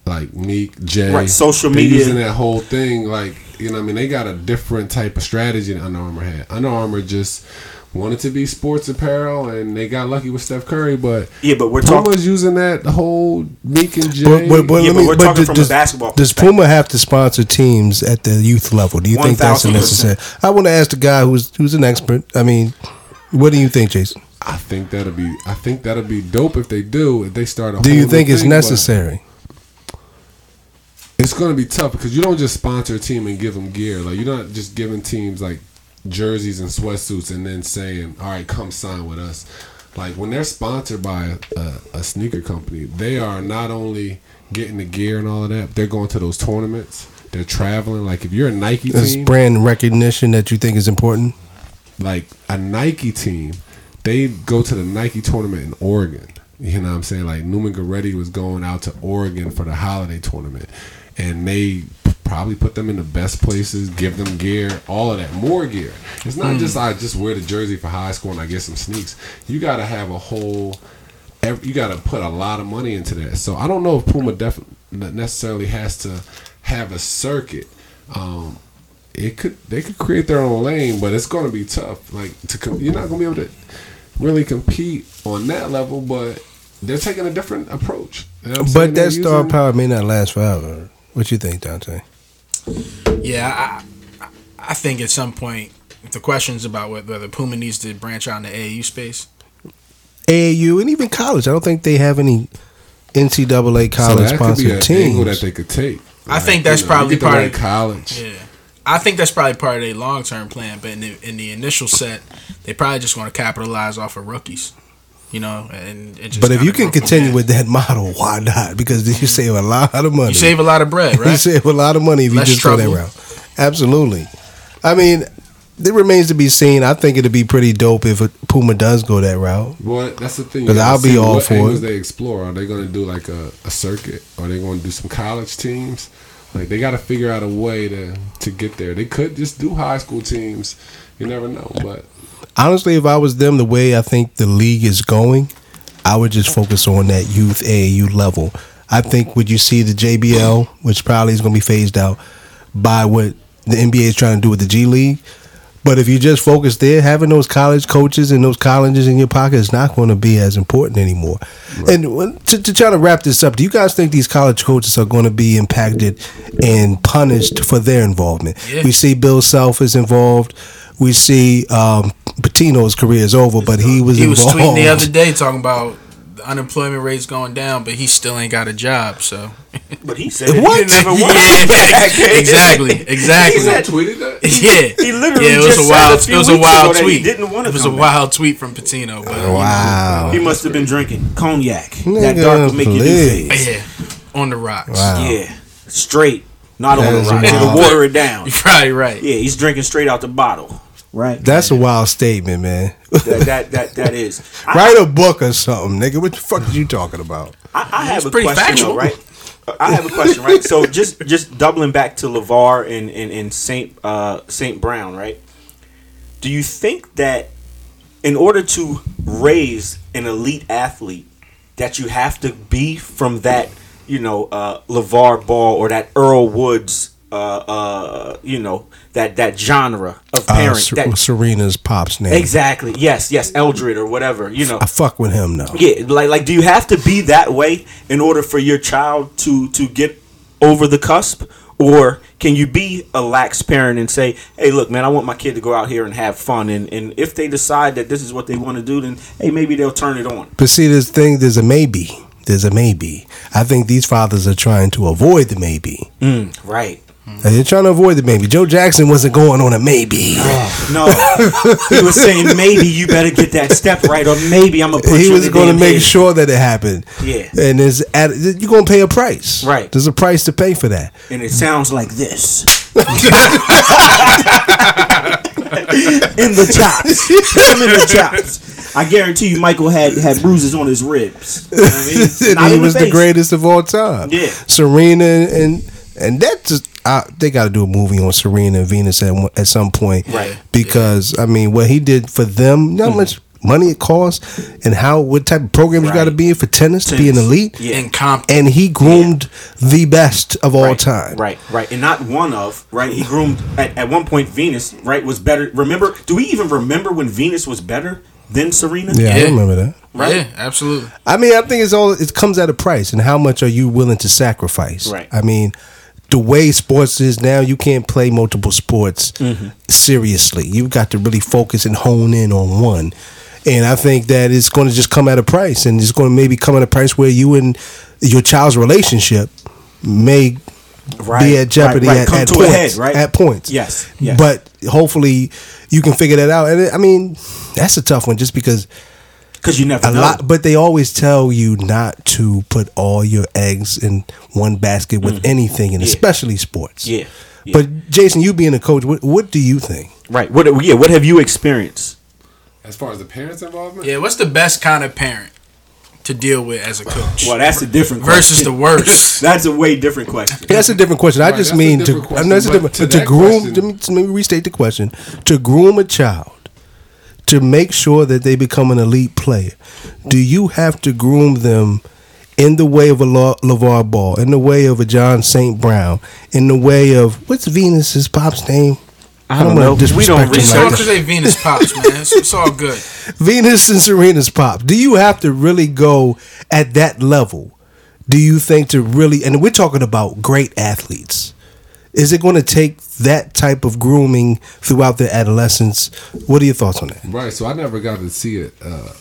like Meek, Jay, Right, social They're media. using that whole thing. Like you know, what I mean, they got a different type of strategy than Under Armour had. Under Armour just wanted to be sports apparel, and they got lucky with Steph Curry. But Yeah, but we're Puma's talking. using that whole Meek and Jay. But, but, but Yeah, let but we're but talking does, from a does- basketball Does. Puma have to sponsor teams at the youth level? Do you think that's necessary? I want to ask the guy who's who's an expert. I mean, what do you think, Jason? I think that'll be. I think that'll be dope if they do. If they start a. Do whole you think it's thing, but- necessary? It's going to be tough because you don't just sponsor a team and give them gear. Like you're not just giving teams like jerseys and sweatsuits and then saying, "All right, come sign with us." Like when they're sponsored by a, a sneaker company, they are not only getting the gear and all of that, they're going to those tournaments. They're traveling. Like if you're a Nike team, brand recognition that you think is important. like a Nike team, they go to the Nike tournament in Oregon. You know what I'm saying? Like Neumann Goretti was going out to Oregon for the holiday tournament. And they probably put them in the best places, give them gear, all of that, more gear. It's not just I just wear the jersey for high school and I get some sneaks. You got to have a whole. You got to put a lot of money into that. So I don't know if Puma def- necessarily has to have a circuit. Um, it could they could create their own lane, but it's going to be tough. Like to com- you're not going to be able to really compete on that level, but they're taking a different approach. You know? But that star power may not last forever. What you think, Dante? Yeah, I, I think at some point, if the question's about whether whether Puma needs to branch out in the AAU space, AAU and even college. I don't think they have any NCAA college that could be sponsored an angle that they could take. I think that's you probably get to part learn of- college. yeah, I think that's probably part of their long term plan. But in the in the initial set, they probably just want to capitalize off of rookies, you know. And, and just But if you can continue with that model, why not? Because you save a lot of money. you save a lot of bread, <laughs> You save a lot of money if you Less just go trouble. that route. Absolutely. I mean, it remains to be seen. I think it'd be pretty dope if Puma does go that route. Well, that's the thing. Because I'll be all what for angles it. They explore. Are they going to do like a, a circuit? Are they going to do some college teams? Like they got to figure out a way to to get there. They could just do high school teams. You never know, but Honestly, if I was them, the way I think the league is going, I would just focus on that youth AAU level. I think would you see the JBL, which probably is going to be phased out by what the NBA is trying to do with the G League. But if you just focus there, having those college coaches and those colleges in your pocket is not going to be as important anymore. And to, to try to wrap this up, do you guys think these college coaches are going to be impacted and punished for their involvement? Yeah. We see Bill Self is involved. We see um, Pitino's career is over, but he was he was tweeting the other day talking about the unemployment rate's going down, but he still ain't got a job. So But he said <laughs> What? he didn't <laughs> yeah, <laughs> exactly, exactly. He said- tweeted that. Yeah, He literally yeah, it was just a said wild, a few it was a wild ago that he tweet. didn't wanna it was a back. wild tweet from Patino, but oh, wow. He must have been drinking cognac. that dark will make you do please. things. yeah, on the rocks. Wow. Yeah, straight, not That on the rocks. wild. It'll water it down. You're probably right. Yeah, he's drinking straight out the bottle. Right. That's a wild statement, man. that that that, <laughs> that is. I, Write a book or something, nigga. What the fuck are you talking about? I, I have a pretty question, factual. though, right? I have a question, right? So <laughs> just just doubling back to LaVar and and, and Saint uh, Saint Brown, right? Do you think that in order to raise an elite athlete, that you have to be from that, you know, uh, LaVar Ball or that Earl Woods, uh, uh, you know, that that genre of Uh. Ser- that, Serena's pops name. exactly. Yes. Yes. Eldred or whatever. You know. I fuck with him though. Yeah, like like do you have to be that way in order for your child to to get over the cusp or can you be a lax parent and say, "Hey, look, man, I want my kid to go out here and have fun and and if they decide that this is what they want to do, then hey, maybe they'll turn it on." But see, this thing, there's a maybe. There's a maybe. I think these fathers are trying to avoid the maybe. Right. They're trying to avoid the maybe. Joe Jackson wasn't going on a maybe. Oh, no. he was saying maybe you better get that step right or maybe I'm going to put he was going to make head. sure that it happened. Yeah. And there's at, you're going to pay a price. Right. There's a price to pay for that. and it sounds like this. <laughs> in the chops. Him in the chops. I guarantee you, Michael had had bruises on his ribs. You know what I mean? <laughs> he was the face. greatest of all time. Yeah. Serena and and that just uh, they got to do a movie on Serena and Venus at at some point, Right. Because I mean, what he did for them, you know how much money it costs, and how what type of program you got to be in for tennis, to be an elite. Yeah. in Compton. And he groomed the best of all right, time. Right, right, and not one of right. He groomed at, at one point. Venus, right, was better. Remember? Do we even remember when Venus was better than Serena? Yeah, I remember that. Right. Yeah, absolutely. I mean, I think it's all it comes at a price, and how much are you willing to sacrifice? Right. I mean, the way sports is now, you can't play multiple sports Mm-hmm. seriously. You've got to really focus and hone in on one. And I think that it's going to just come at a price, and it's going to maybe come at a price where you and your child's relationship may Right, be at jeopardy right, right. At, at points. head, right? At points. Yes, yes. But hopefully, you can figure that out. And it- I mean, that's a tough one, just because Because you never a know. lot but they always tell you not to put all your eggs in one basket with anything and Mm-hmm. Yeah. especially sports Yeah, yeah. but jason you being a coach what, what do you think right. What? Yeah. What have you experienced? As far as the parents' involvement, Yeah, what's the best kind of parent to deal with as a coach Well, that's a different versus the worst? <laughs> That's a way different question. that's a different question i Right, just that's a mean to different I know that's a different to to, that groom question- let me, let me restate the question to groom a child to make sure that they become an elite player do you have to groom them in the way of a La- LaVar Ball, in the way of a John St. Brown, in the way of what's Venus's pop's name? I don't wanna know. We don't him It's like all that. because they Venus pops, man. It's, it's all good. <laughs> Venus and Serena's pop. Do you have to really go at that level? Do you think to really, and we're talking about great athletes, is it going to take that type of grooming throughout their adolescence? What are your thoughts on that? Right. So I never got to see it. Uh,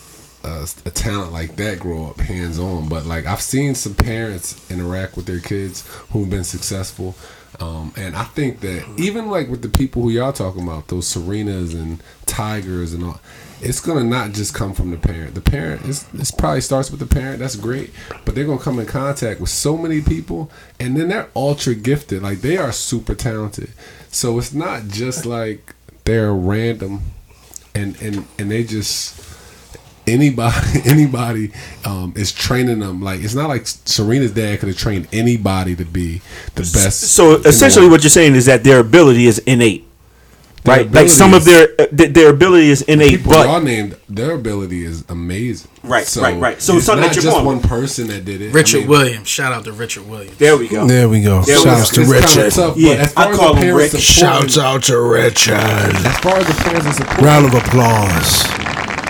a talent like that grow up hands on, but like I've seen some parents interact with their kids who've been successful, um, and I think that even like with the people who y'all talking about, those Serenas and Tigers and all, it's gonna not just come from the parent. The parent is this probably starts with the parent. That's great, but they're gonna come in contact with so many people, and then they're ultra gifted. Like they are super talented. So it's not just like they're random and and and they just anybody <laughs> anybody um, is training them like it's not like Serena's dad could have trained anybody to be the best. So essentially, what you're saying is that their ability is innate, Their right? Like some of their uh, their ability is innate, people but y'all named their ability is amazing. Right, right, right. So it's something not that you're just going one person that did it. Richard I mean, Williams. Shout out to Richard Williams. there we go. There we go. There we Shouts to it's kinda Richard. tough, but Yeah, as I far as call the him parents Rick. supporting- Shouts out to Richard. As far as the parents are supporting, Round of applause.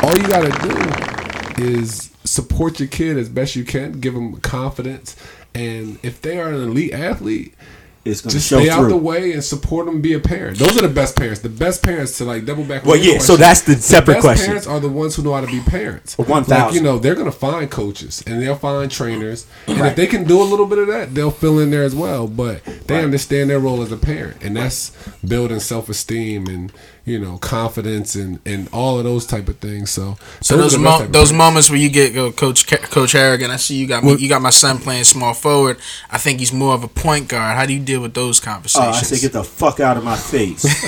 all you gotta do is support your kid as best you can, give them confidence, and if they are an elite athlete, It's gonna just show stay out the way and support them. Be a parent. Those are the best parents. The best parents to like double back. on Well, yeah, so that's the separate best question. Parents are the ones who know how to be parents. One Like thousand. you know, they're gonna find coaches and they'll find trainers, and Right. if they can do a little bit of that, they'll fill in there as well. But they Right. understand their role as a parent, and that's building self esteem and you know confidence and and all of those type of things. So So are those mo- those parents. moments where you get go, Coach Coach Harrigan, I see you got me, you got my son playing small forward. I think he's more of a point guard. How do you deal with those Oh, conversations? I say, get the fuck out of my face. <laughs> <laughs>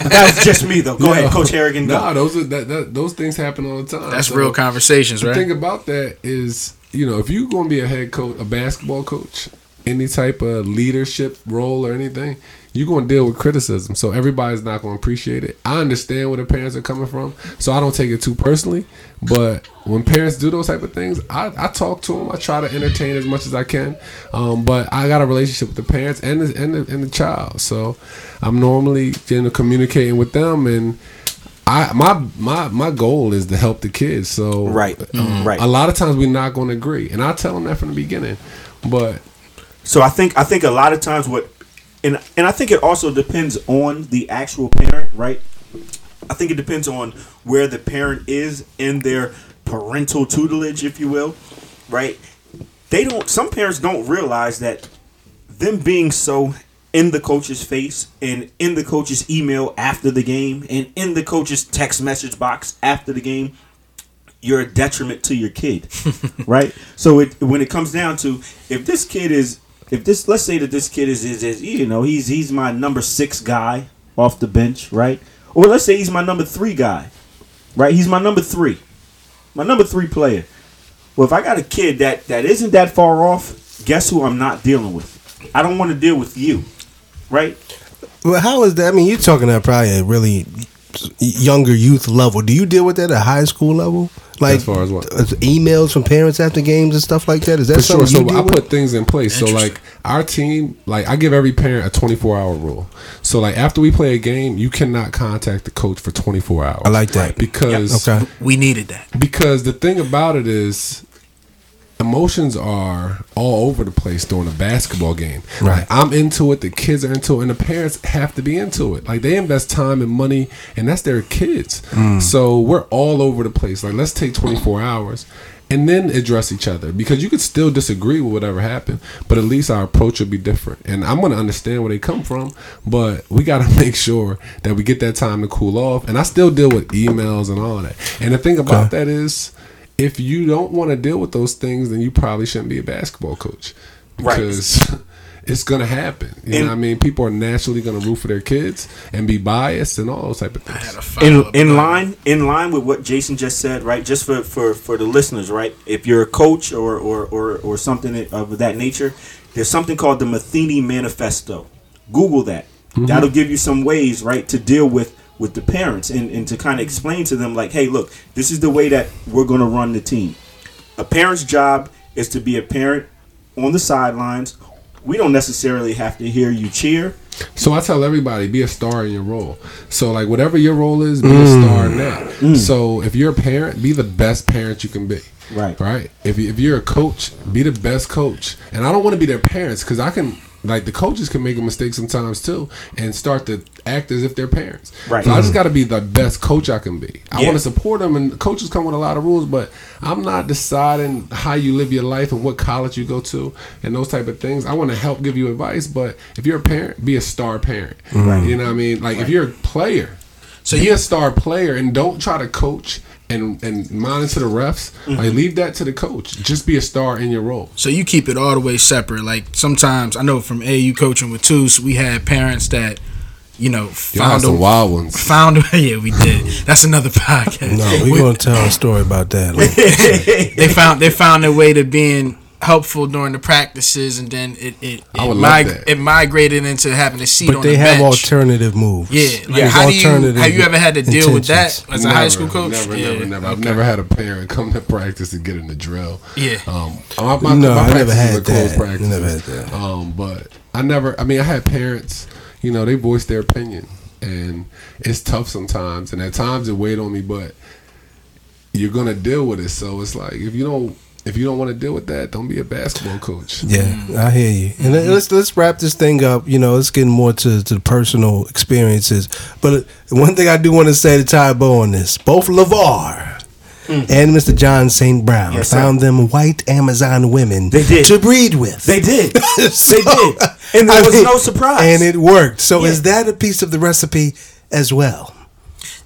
That's just me, though. Go ahead, Coach Harrigan. Go. Nah, those are that, that those things happen all the time. That's So real conversations, right? The thing about that is you know, if you're going to be a head coach, a basketball coach, any type of leadership role or anything, you're going to deal with criticism. So everybody's not going to appreciate it. I understand where the parents are coming from, so I don't take it too personally. But when parents do those type of things, I, I talk to them. I try to entertain as much as I can. Um, but I got a relationship with the parents and the, and the, and the child, so I'm normally you know, communicating with them and. I, my my my goal is to help the kids. So Right. um, Right. A lot of times we're not going to agree, and I tell them that from the beginning. But So I think I think a lot of times what and and I think it also depends on the actual parent, right? I think it depends on where the parent is in their parental tutelage, if you will, right? They don't some parents don't realize that them being so in the coach's face and in the coach's email after the game and in the coach's text message box after the game you're a detriment to your kid, <laughs> right? So it when it comes down to if this kid is if this let's say that this kid is is, is you know he's he's my number six guy off the bench, right? Or let's say he's my number three guy, right? He's my number three, my number three player. Well, if I got a kid that that isn't that far off, guess who I'm not dealing with? I don't want to deal with you, right? Well, how is that? I mean, you're talking at probably a really younger youth level. Do you deal with that at high school level? Like As far as what? emails from parents after games and stuff like that. Is that for sure. something So you I deal put things in place. So like our team, like I give every parent a 24 hour rule. So like after we play a game, you cannot contact the coach for 24 hours. I like that. because Okay. We needed that. because the thing about it is emotions are all over the place during a basketball game. Right. Like, I'm into it, the kids are into it, and the parents have to be into it. Like they invest time and money, and that's their kids. Mm. So we're all over the place. Like let's take 24 hours. And then address each other because you could still disagree with whatever happened, but at least our approach will be different. And I'm gonna understand where they come from, but we gotta <laughs> make sure that we get that time to cool off. And I still deal with emails and all of that. And the thing about Okay. that is, if you don't want to deal with those things, then you probably shouldn't be a basketball coach Right. because <laughs> it's gonna happen. You And- know, what I mean, people are naturally gonna root for their kids and be biased and all those type of things. in in line in line with what Jason just said, right? Just for for for the listeners, right? If you're a coach or or or, or something of that nature, there's something called the Matheny Manifesto. Google that. Mm-hmm. That'll give you some ways, right, to deal with with the parents and, and to kind of explain to them like, hey, look, this is the way that we're gonna run the team. A parent's job is to be a parent on the sidelines. We don't necessarily have to hear you cheer. So I tell everybody, be a star in your role. So like whatever your role is, be a mm. star in that. Mm. So if you're a parent, be the best parent you can be. Right. Right. If if you're a coach, be the best coach. And I don't want to be their parents because I can like the coaches can make a mistake sometimes too and start to act as if they're parents. Right. So I just mm-hmm. got to be the best coach I can be. I Yeah. want to support them, and coaches come with a lot of rules, but I'm not deciding how you live your life and what college you go to and those type of things. I want to help give you advice, but if you're a parent, be a star parent. Right. You know what I mean? Like if you're a player, So be you- a star player and don't try to coach and and monitor the refs. Like mm-hmm. leave that to the coach. Just be a star in your role. So you keep it all the way separate. Like sometimes I know from AU coaching with twos, we had parents that, you know, Y'all found some a wild ones. found a, <laughs> yeah we did. That's another <laughs> podcast. No, we're We- gonna tell a story about that. Like, <laughs> they found they found their way to being helpful during the practices, and then it it I it, would love mig- that. it migrated into having a seat but on they the have bench. alternative moves. yeah, like There's how do you alternative have you ever had to deal with that intentions. as a high school coach? Never, yeah, never, never. I've never had a parent come to practice and get in the drill. Yeah. Um, my, my, No, my I never practices had are closed that. practices. Never had that. Um, but I never. I mean, I had parents. You know, they voiced their opinion, and it's tough sometimes, and at times it weighed on me. But you're gonna deal with it. So it's like if you don't. If you don't want to deal with that, don't be a basketball coach. Yeah, mm. I hear you. And then let's let's wrap this thing up. You know, let's get more to, to the personal experiences. But uh, one thing I do want to say to tie a bow on this: both LaVar mm. and Mr. John St. Brown Yes, sir. found them white Amazon women They did. to breed with. They did. <laughs> So, they did. And there I was mean, no surprise. and it worked. So Yeah. is that a piece of the recipe as well?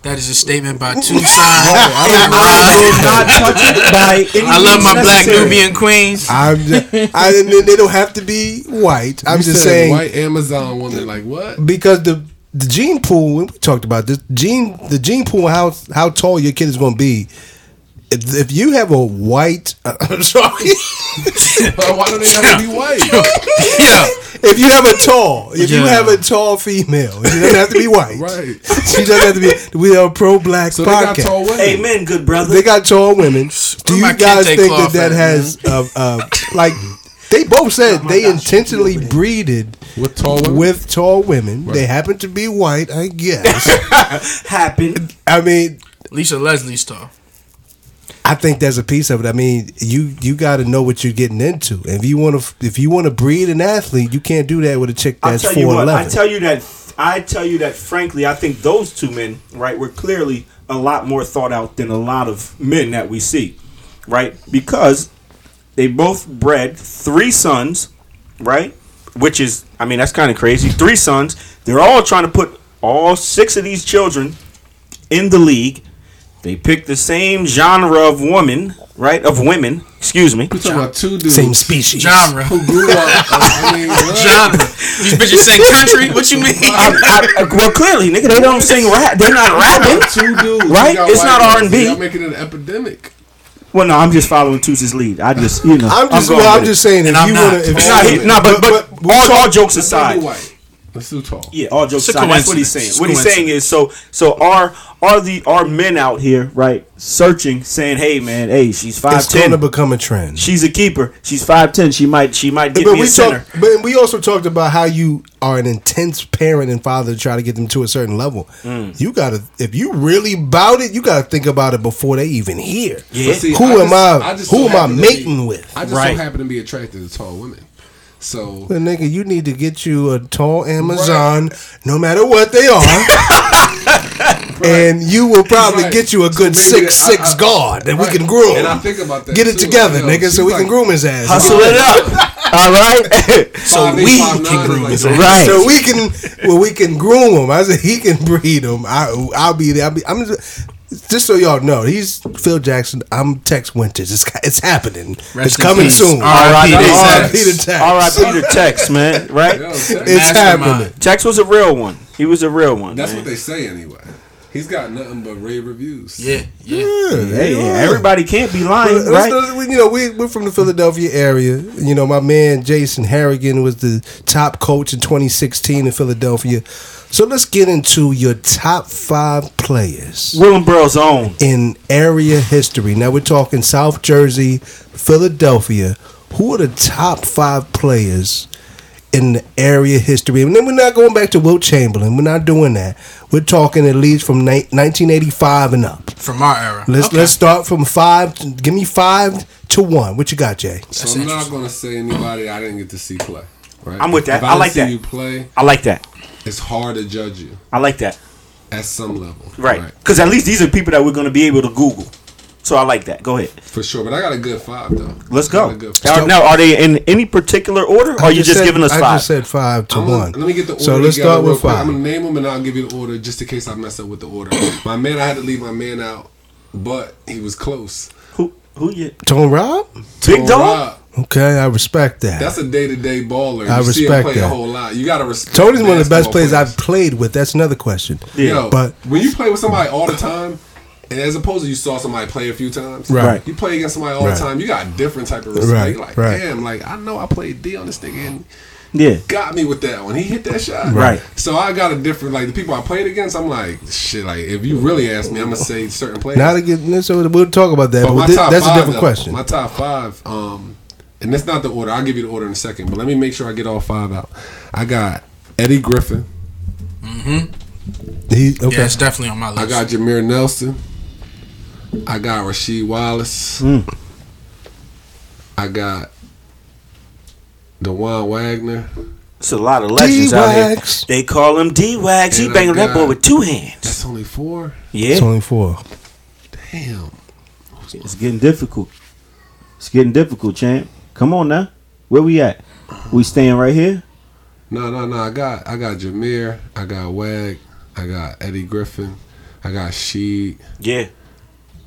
That is a statement by two sides. <laughs> I will not touch it by any I love my black. Nubian queens. I'm just, I they don't have to be white. I'm You just said saying white Amazon woman. Like what? because the the gene pool we talked about this gene the gene pool how how tall your kid is going to be if, if you have a white, <laughs> I'm sorry. Why don't they gotta be white? <laughs> Yeah. if you have a tall, if you have a tall female, she doesn't have to be white. Right. <laughs> She doesn't have to be. We are pro black So they got podcast. tall women. Amen, good brother. They got tall women. Do you guys think that that has uh, uh, like they both said they intentionally breeded With tall women? with tall women. They happen to be white, I guess. happened. I mean, Lisa Leslie's tall. I think there's a piece of it. I mean, you you got to know what you're getting into. If you want to if you want to breed an athlete, you can't do that with a chick that's four what. I tell you that. I tell you that. Frankly, I think those two men, right, were clearly a lot more thought out than a lot of men that we see, right? Because they both bred three sons, right? Which is, I mean, that's kind of crazy. Three sons. They're all trying to put all six of these children in the league. They picked the same genre of woman, right? Of women, excuse me. We're talking about two dudes Same species. Genre. who grew up. I mean. <laughs> Genre. These bitches sing country? <laughs> What you mean? I, I, well, clearly, nigga, they don't sing rap. They're not rapping. Two dudes, <laughs> Right? It's not R&B. guys. Y'all making an epidemic. Well, no, I'm just following Toots's lead. I just, you know, I'm just going well, I'm just saying if And I'm you not. want to if Nah, he, nah, but but, we all, talk- all jokes aside, do white. Let's do tall. yeah, all jokes aside, that's what he's saying. What he's saying is, so so are are the are men out here right searching, saying, hey man, hey, she's five it's going to ten, become a trend. she's a keeper, she's five ten, she might she might get but me we a center. talk, but we also talked about how you are an intense parent and father to try to get them to a certain level. Mm. You gotta, if you really about it, you gotta think about it before they even hear. Yeah. See, who I am just- I? I just who so am I mating be- with? I just Right. so happen to be attracted to tall women. So Well, nigga, you need to get you a tall Amazon, no matter what they are, <laughs> and you will probably Right. get you a good maybe six that- I- six I- guard that we can groom. And I think about that Get it too, together, like, nigga, so she's we can groom his ass. Hustle it up, <laughs> all right. <laughs> So Five we five can nine, groom like his that. Right. So we can, well, we can groom him. I said he can breed him. I, I'll be there. I'll be, I'm just, just so y'all know, he's Phil Jackson. I'm Tex Winters. It's, it's happening. Rest it's coming peace. soon. R.I.P. to R.I.P. Tex. to Tex. R.I.P. to Tex, man. <laughs> Right? Yo, It's Mastermind. happening. Tex was a real one. He was a real one. that's man. what they say anyway. He's got nothing but rave reviews. Yeah, yeah. Yeah, Hey, yeah. everybody can't be lying, Let's- right? you know, we, we're from the Philadelphia area. You know, my man Jason Harrigan was the top coach in 2016 in Philadelphia. So let's get into your top five players Willingboro's own. in area history. Now we're talking South Jersey, Philadelphia. Who are the top five players in the area history? And then we're not going back to Wilt Chamberlain. We're not doing that. We're talking at least from ni- 1985 and up. From our era. Let's Okay. let's start from five. to- give me five to one. What you got, Jay? So That's I'm not going to say anybody I didn't get to see play. Right? I'm with that. If I didn't like see that. You play. I like that. It's hard to judge you I like that. at some level. Right. Because at least these are people that we're going to be able to Google. So I like that. Go ahead. For sure. But I got a good five though. Let's go. got a good Now, now, are they in any particular order, or I are you just said- giving us five? I five? just said five to I'm gonna- one. let me get the order. So let's start real with quick. five. I'm gonna name them and I'll give you the order just in case I mess up with the order. <coughs> my man, I had to leave my man out, but he was close. who? Who you? Tone Rob. Big Tone dog. Rob, Okay, I respect that. That's a day to day baller. I you see him respect play that. a whole lot. You gotta respect. Tony's one of the best basketball players I've played with. That's another question. Yeah. Yo, but- when you play with somebody all the time, and as opposed to you saw somebody play a few times, Right. You play against somebody all Right. the time, you got a different type of respect. Right, Like, right. damn, like I know I played D on this thing, and Yeah. got me with that one. He hit that shot. Right. So I got a different like the people I played against. I'm like shit. Like if you really ask me, I'm gonna say certain players. Not again. So we'll talk about that. But But, my thi- top that's a different though, question. My top five, um, and that's not the order. I'll give you the order in a second. But let me make sure I get all five out. I got Eddie Griffin. Mm-hmm. He, okay. Yeah, it's definitely on my list. I got Jameer Nelson. I got Rasheed Wallace. Mm. I got Dajuan Wagner. It's a lot of legends out here. D-Wags. They call him D Wags. He And I banging that boy with two hands. That's only four. Yeah. It's only four. Damn. It's getting difficult. It's getting difficult, champ. Come on now. Where we at? We staying right here? No, no, no. I got I got Jameer. I got Wag. I got Eddie Griffin. I got Sheed. Yeah.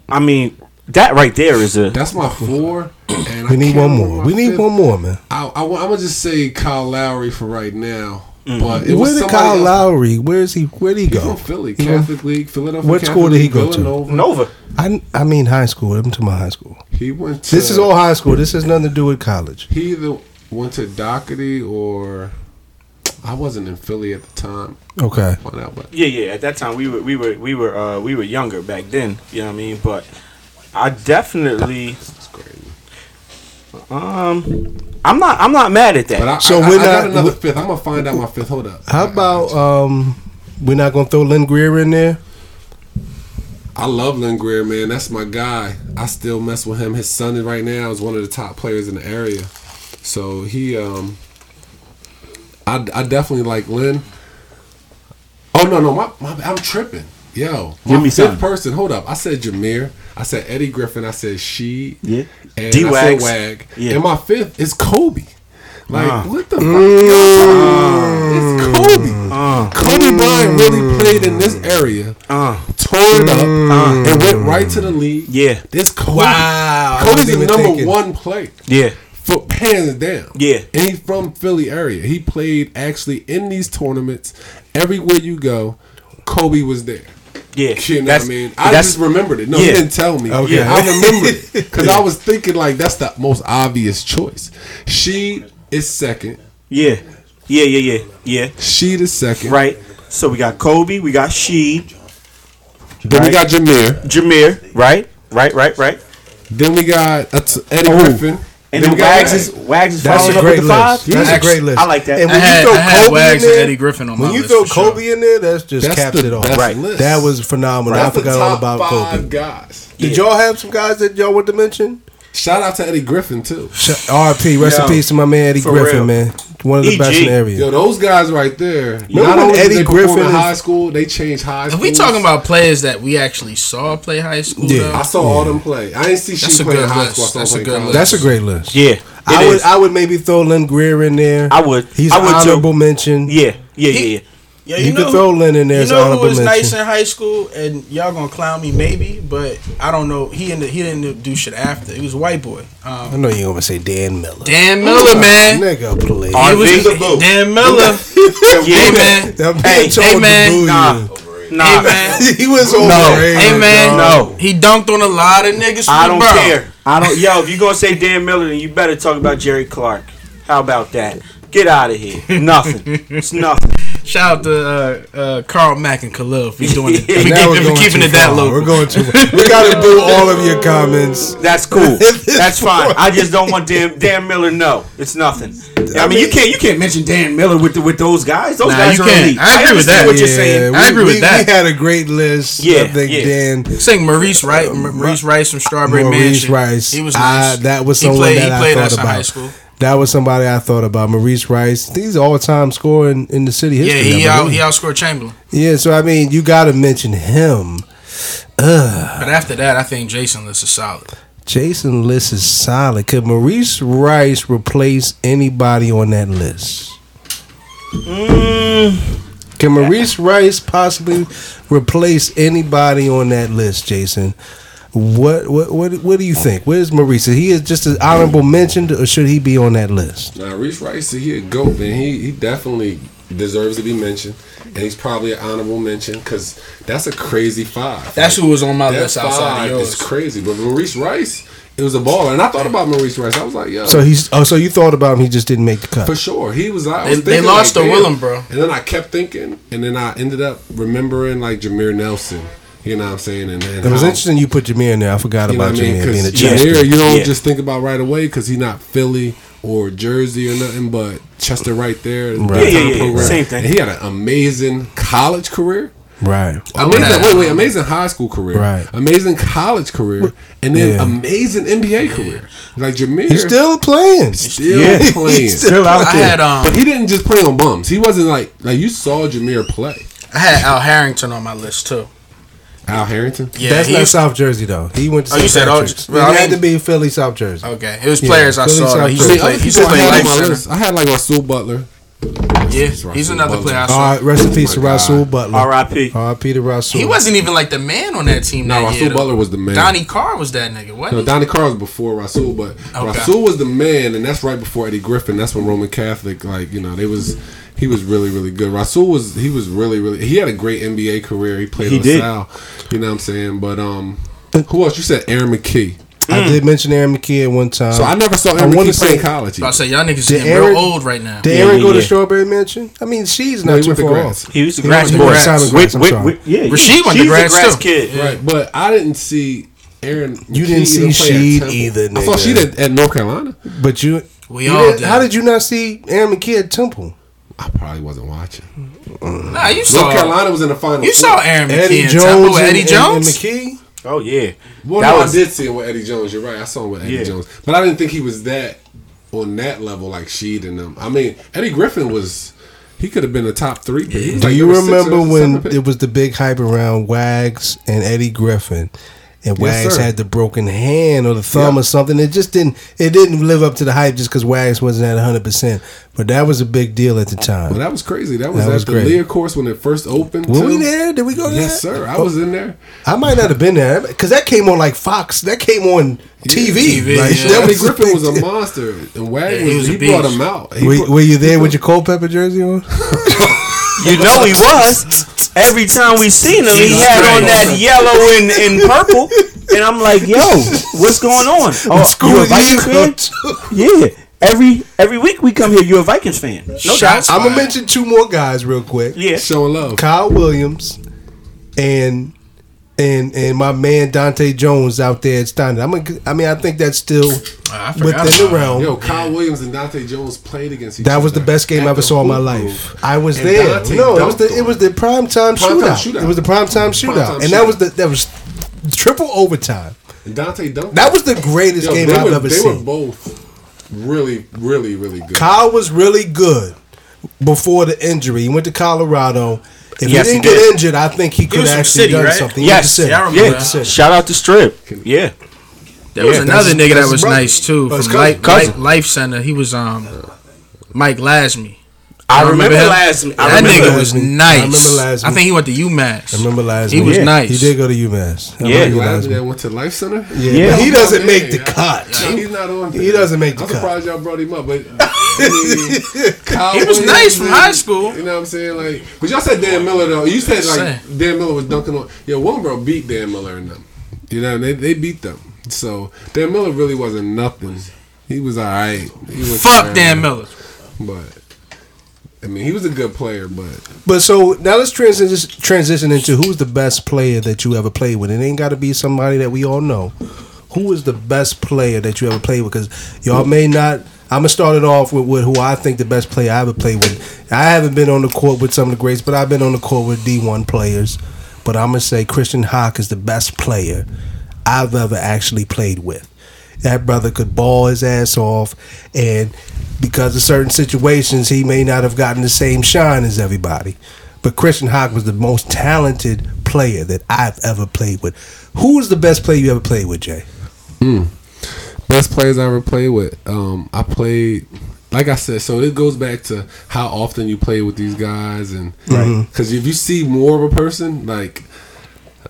I mean, that right there is a. That's my four. And We I need one more. We need fifth. one more, man. I, I, am gonna just say Kyle Lowry for right now. Mm-hmm. But it was Where did Kyle else. Lowry? Where is he? Where did he He's go? from Philly, He from- Catholic League, Philadelphia. What Catholic school did he League, go to? Nova. I, I mean high school. I'm to my high school. He went. To, This is all high school. This has nothing to do with college. He either went to Dougherty or I wasn't in Philly at the time. Okay. Find out, but Yeah, yeah. At that time, we were we were we were uh, we were younger back then. You know what I mean? But I definitely it's crazy. Um I'm not I'm not mad at that. But I, So so I, we're I got not- another we- fifth. I'm gonna find out my fifth. Hold up. How about um, we're not gonna throw Lynn Greer in there? I love Lynn Greer, man. That's my guy. I still mess with him. His son right now is one of the top players in the area. So he, um, I, I definitely like Lynn. Oh no, no, my, my I'm tripping. Yo, my Give me fifth something. person. Hold up. I said Jameer. I said Eddie Griffin. I said she. Yeah. And D Wag. Wag. Yeah. And my fifth is Kobe. Like Uh. what the fuck? y'all talking about? It's Kobe. uh, Kobe Bryant really played in this area uh, tore it up and went right to the league. yeah, This Kobe. Wow, Kobe's the number thinking. one player. yeah, For hands down. Yeah. And he's from Philly area. He played actually in these tournaments. Everywhere you go, Kobe was there. Yeah. You know what That's- I mean? I that's- just remembered it. No, Yeah. he didn't tell me. Okay. I remembered it. <laughs> Because I was thinking like that's the most obvious choice. She is second. Yeah, yeah, yeah, yeah, yeah. She the second. Right. So we got Kobe, we got She, Then we got Jameer. Jameer. Right, right, right, right. Then we got uh, Eddie Oh. Griffin. And then then we Wags is Wags is That's following a up great with the five. list. That's a Actually, great list. I like that. And I when had, you I throw had Kobe Wags in there, Eddie Griffin on my when you list throw for sure. Kobe in there, that's just That's caps the it off. best Right. list. That was phenomenal. That's I forgot the all about five Kobe. guys. Did Yeah. y'all have some guys that y'all want to mention? Shout out to Eddie Griffin too. Sh- R.P. Rest Yo, in peace to my man Eddie Griffin, real. man. One of the EG. best in the area. Yo, those guys right there. Remember not when only Eddie did they perform Griffin in is- high school, they changed high If school. we talking about players that we actually saw play high school, Yeah. though, I saw all them play. I didn't see That's she a play in good high list. school. I saw That's a good college. That's a great list. Yeah, it I would is. I would maybe throw Lynn Greer in there. I would. He's I would too. honorable mention. Yeah, yeah, yeah, He- yeah. Yeah, You could throw Lynn in there You know who honorable was nice in high school, and y'all gonna clown me maybe, but I don't know. He ended, he didn't do shit after. He was a white boy. I Um, know you're gonna say Dan Miller. Dan Miller, man. Nigga, please. R- He was RV. Dan Miller. <laughs> Yeah, hey man. That Hey, hey, man. Nah, nah. Hey man. <laughs> he was No. overrated. Hey man. No. He dunked on a lot of niggas. From I don't borough. care. I don't. Yo, if you gonna say Dan Miller, then you better talk about Jerry Clark. How about that? Get out of here. Nothing. It's nothing. Shout out to uh, uh, Carl Mack and Khalil for doing it. <laughs> For, Now we're keeping, for keeping it that low. We're going too. We got to do all of your comments. That's cool. <laughs> That's fine. I just don't want Dan <laughs> Dan Miller. No, it's nothing. I mean, you can't you can't mention Dan Miller with the, with those guys. Those Nah, guys you are can't. elite. I agree with that. What you're Yeah, saying? I we- agree with that. We had a great list. Yeah, I think yeah. Dan. Sing Maurice Wright, Maurice Rice from Strawberry Maurice Mansion. Rice. He was I- that was He someone played- that he I played thought us in about. high school. That was somebody I thought about. Maurice Rice. He's all-time scorer in, in the city Yeah, history. he I out he outscored Chamberlain. Yeah, so I mean, you got to mention him. But after that, I think Jason List is solid. Jason list is solid. Could Maurice Rice replace anybody on that list? Mm. Can Maurice Rice possibly replace anybody on that list, Jason? What what what what do you think? Where's Maurice? He is just an honorable mention, or should he be on that list? Now, Reese Rice, he a goat, man. He he definitely deserves to be mentioned, and he's probably an honorable mention because that's a crazy five. That's who was on my that list outside five of is yours. crazy. But Maurice Rice, it was a baller, and I thought about Maurice Rice. I was like, yo, So he's oh, so you thought about him? He just didn't make the cut. for sure, he was. I They- was they thinking lost like, to damn. Willem, bro. And then I kept thinking, and then I ended up remembering like Jameer Nelson. You know what I'm saying? And, and It was how- interesting you put Jameer in there. I forgot You know about what I mean? Jameer being a Chester. Jameer, you don't Yeah. just think about right away because he's not Philly or Jersey or nothing, but Chester right there. Right. Yeah, yeah, yeah. program. Same thing. And he had an amazing college career. Right. Amazing, that. wait, wait, amazing high school career, Right. Amazing college career, and then Yeah. amazing NBA career. Like Jameer, He's still playing. still Yeah. <laughs> playing, He's Still out I there. had um but he didn't just play on bums. He wasn't like like you saw Jameer play. I had Al Harrington on my list too. Al Harrington. Yeah, That's not used- South Jersey though. He went to Oh, St. you said, oh, Patrick's. well, I it had to be Philly, South Jersey. Okay, it was Yeah, players I Philly saw. He Jersey. used to I mean, play. other He used to people I had life on my I had like Rasul Butler. Yeah, Rasul he's another Butler. player I saw. right, rest in peace to my Rasul God. Butler. R.I.P. R.I.P. to Rasul. He wasn't even like the man on that team. No, that Rasul year, though. Butler was the man. Donnie Carr was that nigga. What? No, Donnie Carr was before Rasul, but Okay. Rasul was the man, and that's right before Eddie Griffin. That's when Roman Catholic, like you know, they was he was really really good. Rasul was he was really really he had a great NBA career. He played He did. LaSalle, you know what I'm saying? But um, Who else? You said Aaron McKie. I mm. did mention Aaron McKie at one time. So I never saw I Aaron wanna McKie play say- in college. I say y'all niggas Did getting Aaron- real old right now. Did Yeah, Aaron yeah, go to. Strawberry Mansion? I mean, she's not he too went to far off. He was the He grass went to boy. Simon Gratz, With- I'm with- sorry. with- yeah, yeah. Rasheed went to She's a Gratz, grass too. kid. Right, but I didn't see Aaron. You McKie didn't see even Sheed Temple. either, I saw nigga. Sheed at, at North Carolina. But you, We you all didn't- How did you not see Aaron McKie at Temple? I probably wasn't watching. Nah, you North saw. North Carolina was in the final. You four. saw Aaron McKie Eddie in Jones, Temple with and, Eddie and- Jones. and McKie. Oh yeah. Well, That no, was- I did see him with Eddie Jones. You're right. I saw him with Eddie Yeah. Jones, but I didn't think he was that on that level like Sheed and them. I mean, Eddie Griffin was. He could have been a top three pick. He was Do like you number six or remember when pick. it was the big hype around Wags and Eddie Griffin? And Wags sir. had the broken hand or the thumb Yeah. or something. It just didn't. It didn't live up to the hype just because Wags wasn't at hundred percent. But that was a big deal at the time. Well, that was crazy. That was That at was the great. Lear course when it first opened. Were too. we there? Did we go there? Yes, sir. I was oh. in there. I might not have been there because that came on like Fox. That came on TV. TV, Like, yeah. that was a Griffin was a monster, and Wag Yeah, he was, was he, a brought him out. He Were, brought- were you there with your Culpepper jersey on? <laughs> You know he was. Every time we seen him, he had on that yellow and, and purple. And I'm like, yo, what's going on? <laughs> Oh, you a Vikings fan? Yeah. Every every week we come here, you're a Vikings fan. No Shots. I'm gonna mention two more guys real quick. Yeah. showing love. Kyle Williams and and and my man Dante Jones out there at Steinert. I'm gonna, I mean, I think that's still Ah, I within the about realm. Yo, Kyle Williams and Dante Jones played against each other. that was the best game I ever saw in my life. Room. I was And there. Dante no, it was the it was the prime time Prime shootout. shootout. It was the prime time shootout, time and that was the that was triple overtime. And Dante dunked. That was the greatest Yo, game I've were, ever they seen. They were both really, really, really good. Kyle was really good before the injury. He went to Colorado. If Yes, he he didn't get did. injured, I think he could was actually City, done right? something. He Yes. Yeah, I remember went to that. Shout out to Strip. Yeah. There was another nigga that was brother. nice too That's from cousin. Life, Cousin. Life, Life Center. He was um Mike Lasme. I You remember him? last. I that remember nigga Lasme. was I nice. remember Lasme. I think he went to UMass. I remember last He was Yeah. nice. He did go to UMass. I Yeah. remember Glad Lasme. that went to Life Center. Yeah, Yeah. he doesn't make the cut. Yeah, he's not on. He doesn't make the I'm cut. surprised y'all brought him up, but <laughs> I mean, He was nice from high school. You know what I'm saying? Like, but y'all said Dan Miller though. You said like Dan Miller was dunking on. Yeah, Wilbur beat Dan Miller and them. You know, they they beat them. So Dan Miller really wasn't nothing. He was all right. He was Fuck Dan Miller. but. I mean, he was a good player, but But so now let's transition transition into who's the best player that you ever played with. It ain't got to be somebody that we all know. Who is the best player that you ever played with? Because y'all may not. I'm gonna start it off with, with who I think the best player I ever played with. I haven't been on the court with some of the greats, but I've been on the court with D1 players. But I'm gonna say Christian Hawk is the best player I've ever actually played with. That brother could ball his ass off, and because of certain situations, he may not have gotten the same shine as everybody. But Christian Hawk was the most talented player that I've ever played with. Who was the best player you ever played with, Jay? mm. best players I ever played with. Um, I played, like I said, so it goes back to how often you play with these guys, and because if you see more of a person, like.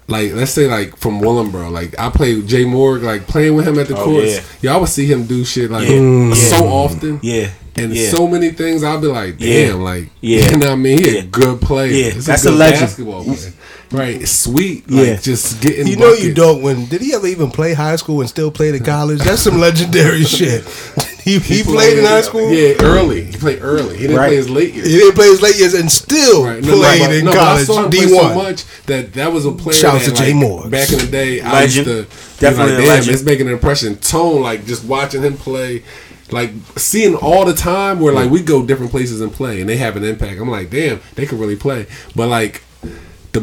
Like let's say like from Willingboro, like I played Jay Moore, like playing with him at the Oh, courts. yeah. Yeah, I would see him do shit like Yeah. Mm. so often. Yeah. And yeah. so many things, I'd be like, Yeah. damn, like, Yeah. <laughs> you know what I mean? He Yeah. a good player. Yeah. He's That's a, a good legend. basketball player. Right, sweet. Yeah. Just getting. You know you don't when did he ever even play high school and still play to college? That's some legendary <laughs> shit. <laughs> He, he played in high school. Yeah, early. He played early. He didn't Right. play his late years. He didn't play his late years and still Right. No, played but- in no, college. saw him play D so one. much that that was a player. Shouts that, to Jay like, Moore. Back in the day, I used to Definitely definitely like, damn, legend. it's making an impression. Tone like just watching him play, like seeing all the time where like we go different places and play, and they have an impact. I'm like, damn, they could really play. But like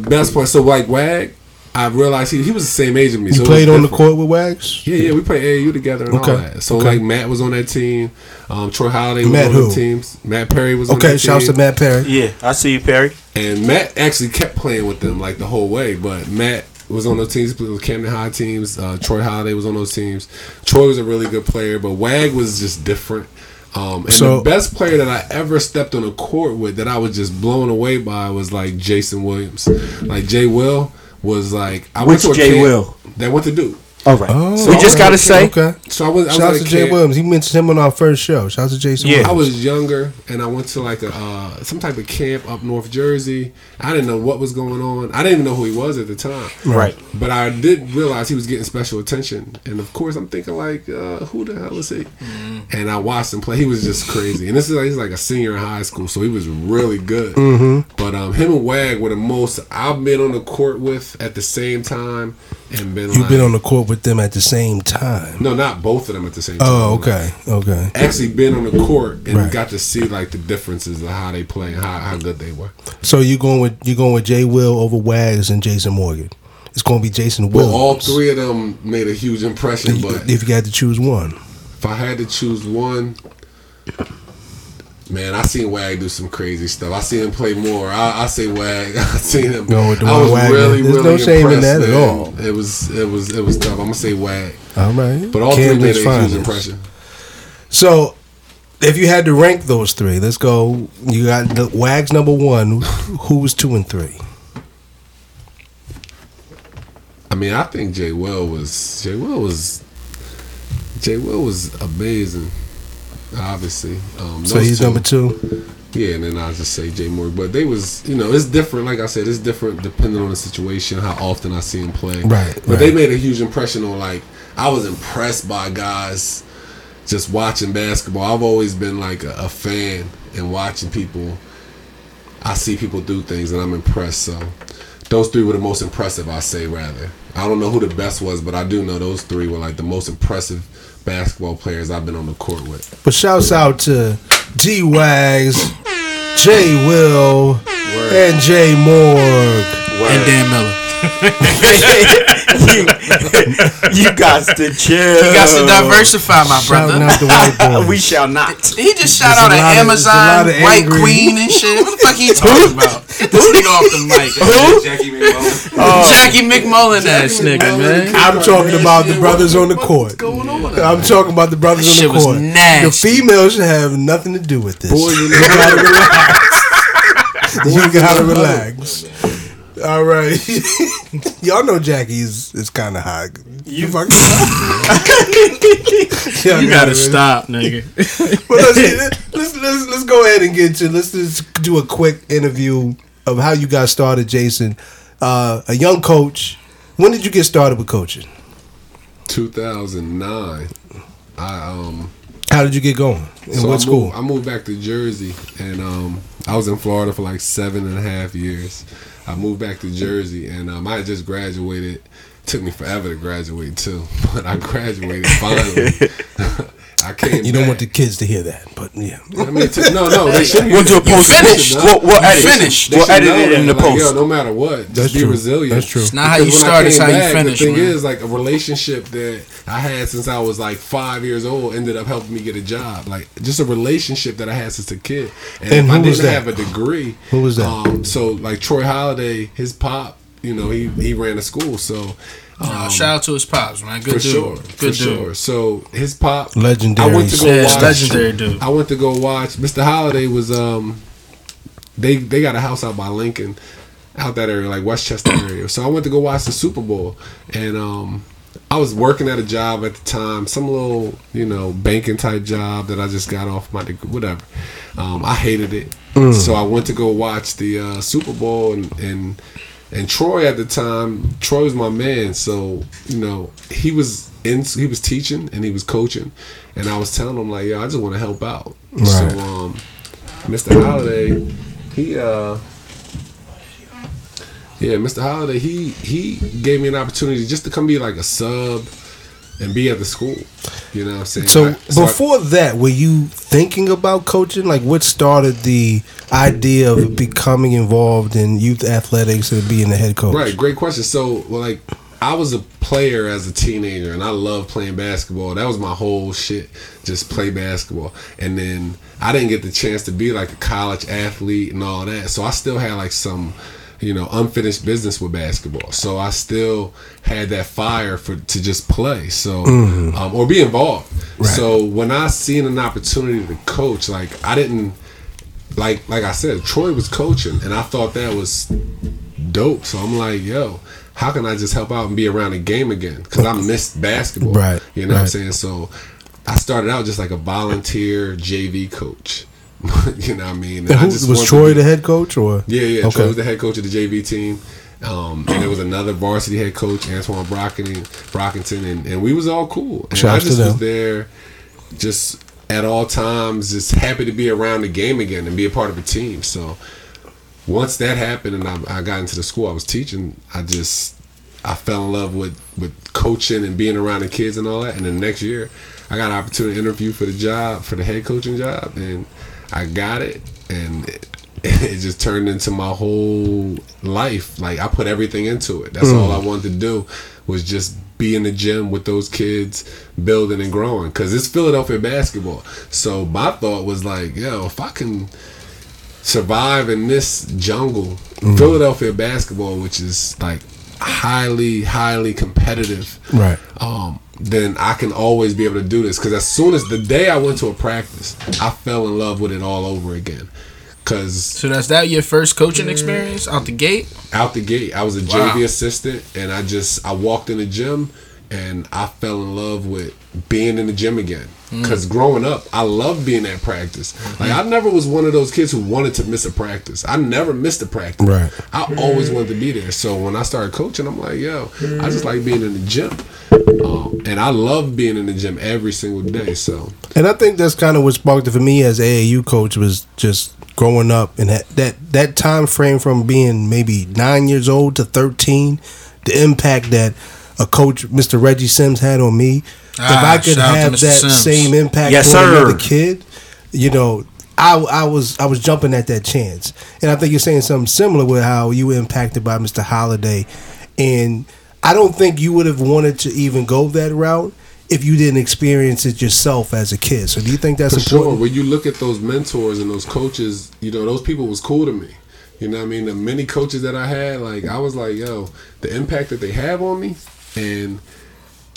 the best part, so like Wag, I realized he, he was the same age as me. You so it played on the court with Wags. Yeah, yeah, we played AAU together and Okay. all that. So Okay. like Matt was on that team. Um, Troy Holiday was Matt on who? the teams. Matt Perry was on Okay, that shouts team. to Matt Perry. Yeah, I see you, Perry. And Matt actually kept playing with them like the whole way. But Matt was on those teams, with Camden High teams. Uh, Troy Holiday was on those teams. Troy was a really good player, but Wag was just different. Um, and So- the best player that I ever stepped on a court with that I was just blown away by was like Jason Williams. Like Jay Will was like I Which to a Jay camp Will? That went to Duke. All right. Oh, we just okay, gotta say, okay. So I was. I was Shout out to Jay camp. Williams. He mentioned him on our first show. Shout out to Jason Yeah. Williams. I was younger and I went to like a uh, some type of camp up North Jersey. I didn't know what was going on. I didn't even know who he was at the time. right. But I did realize he was getting special attention, and of course I'm thinking like, uh, who the hell is he? And I watched him play. He was just crazy. And this is like he's like a senior in high school, so he was really good. Hmm. But um, him and Wag were the most I've been on the court with at the same time, and been You've like, been on the court with them at the same time. no, not both of them at the same oh, time. Oh, okay, okay. Actually, been on the court and Right. got to see like the differences of how they play and how, how good they were. So you going with you going with Jay Will over Wags and Jason Morgan? It's going to be Jason Well, all three of them made a huge impression, but if you had to choose one, if I had to choose one, man, I seen Wag do some crazy stuff. I seen him play more. I, I say Wag. <laughs> I seen him. The I was Wagner. really, There's really no shame in that at all. It was, it was, it was tough. I'm gonna say Wag, all right. but all three made Camden's a huge impression. So, if you had to rank those three, let's go. You got the Wags number one. Who was two and three? I mean, I think Jay Will was Jay Will was Jay Will was amazing. Obviously, um, So he's two- number two. Yeah, and then I just say Jay Moore. But they was, you know, it's different. Like I said, it's different depending on the situation, how often I see him play. Right, But they made a huge impression on like I was impressed by guys just watching basketball. I've always been like a, a fan and watching people. I see people do things and I'm impressed. So those three were the most impressive. I say rather. I don't know who the best was, but I do know those three were like the most impressive basketball players I've been on the court with. But shouts out to G Wags, J Will, and J Morg. And Dan Miller. <laughs> <laughs> <laughs> you, <laughs> you got to chill. You got to diversify, my Shouting brother. out the white boys. <laughs> we shall not. He just shout There's out a an lot of- there's a lot Amazon of White angry- Queen and <laughs> shit. What the fuck he talking about? Get this nigga off the mic. Jackie MacMullan. Oh. Jackie MacMullan ass nigga, man. I'm talking about the brothers on the court. I'm talking about the brothers That on the shit was court. nasty. The females should have nothing to do with this. Boy, you you know, gotta relax. you gotta relax. All right, <laughs> y'all know Jackie's is kind of hot. You fucking. <laughs> Y'all You gotta stop, nigga. <laughs> But let's, let's let's let's go ahead and get to let's just do a quick interview of how you got started, Jason. Uh, a young coach. When did you get started with coaching? 2009. I um. How did you get going? In so what I school? Moved, I moved back to Jersey, and um, I was in Florida for like seven and a half years. I moved back to Jersey, and um, I just graduated. Took me forever to graduate too, <laughs> but I graduated finally. <laughs> I came. you don't back. want the kids to hear that, but yeah. I mean, it no, no, they <laughs> should. We'll do a post. finished. We'll, we'll edit. finished. They We'll edit it in the like, post. Yo, no matter what, just That's be true. resilient. That's true. It's not how you Because when I start, it's came how you finish, The thing man. is, like a relationship that I had since I was like five years old ended up helping me get a job. Like just a relationship that I had since a kid. And, And if I who was didn't that? have a degree, Who was that? Um, so like Troy Holiday, his pop, you know, he he ran a school, so. Uh, shout out to his pops, man. Good for dude. sure, Good for dude. sure. So his pop, Legendary. I went to go Yeah, watch. legendary dude. I went to go watch. Mr. Holiday was um, they they got a house out by Lincoln, out that area, like Westchester area. So I went to go watch the Super Bowl, and um, I was working at a job at the time, some little you know banking type job that I just got off my degree, whatever. Um, I hated it, so I went to go watch the uh, Super Bowl and. and and Troy at the time, Troy was my man. So you know, he was in, he was teaching and he was coaching, and I was telling him like, yo, I just want to help out. So Right. um, Mr. Holiday, he uh, yeah, Mr. Holiday, he he gave me an opportunity just to come be like a sub and be at the school. You know what I'm saying? So I- I- before that, were you thinking about coaching? Like, what started the idea of becoming involved in youth athletics and being the head coach? Right, great question. So, like, I was a player as a teenager, and I loved playing basketball. That was my whole shit, just play basketball. And then I didn't get the chance to be like a college athlete and all that. So I still had like some, you know, unfinished business with basketball. So I still had that fire for to just play. So um, or be involved. So when I seen an opportunity to coach, like I didn't like like I said, Troy was coaching, and I thought that was dope. So I'm like, yo, how can I just help out and be around the game again? Because I missed basketball. Right, You know what I'm saying? So I started out just like a volunteer JV coach. <laughs> you know what I mean? And I was Troy be- the head coach or? yeah, yeah. Okay. Troy was the head coach of the JV team. Um, and there was another varsity head coach, Antoine Brockington, Brockington, and, and we was all cool. And Shouts I to just them. was there, just at all times, just happy to be around the game again and be a part of a team. So once that happened, and I, I got into the school I was teaching, I just I fell in love with with coaching and being around the kids and all that. And then next year, I got an opportunity to interview for the job for the head coaching job, and I got it, and it, <laughs> it just turned into my whole life. Like I put everything into it. That's all I wanted to do was just be in the gym with those kids, building and growing. Cause it's Philadelphia basketball. So my thought was like, yo, if I can survive in this jungle, Philadelphia basketball, which is like highly, highly competitive, Right. um, then I can always be able to do this. Because as soon as the day I went to a practice, I fell in love with it all over again. Because So that's that your first coaching mm. experience out the gate? out the gate, I was a Wow. JV assistant, and I just I walked in the gym, and I fell in love with being in the gym again. Because growing up, I loved being at practice. Like I never was one of those kids who wanted to miss a practice. I never missed a practice. Right. I always wanted to be there. So when I started coaching, I'm like, yo, I just like being in the gym, um, and I love being in the gym every single day. So And I think that's kind of what sparked it for me as AAU coach was just growing up and that, that that time frame from being maybe nine years old to thirteen, the impact that a coach, Mr. Reggie Sims, had on me. if Ah, I could shout out to have that Sims. same impact Yes, on another kid, you know, I, I was I was jumping at that chance, and I think you're saying something similar with how you were impacted by Mr. Holiday, and I don't think you would have wanted to even go that route if you didn't experience it yourself as a kid. So do you think that's For sure. important? When you look at those mentors and those coaches, you know, those people was cool to me. You know what I mean? The many coaches that I had, like I was like, yo, the impact that they have on me and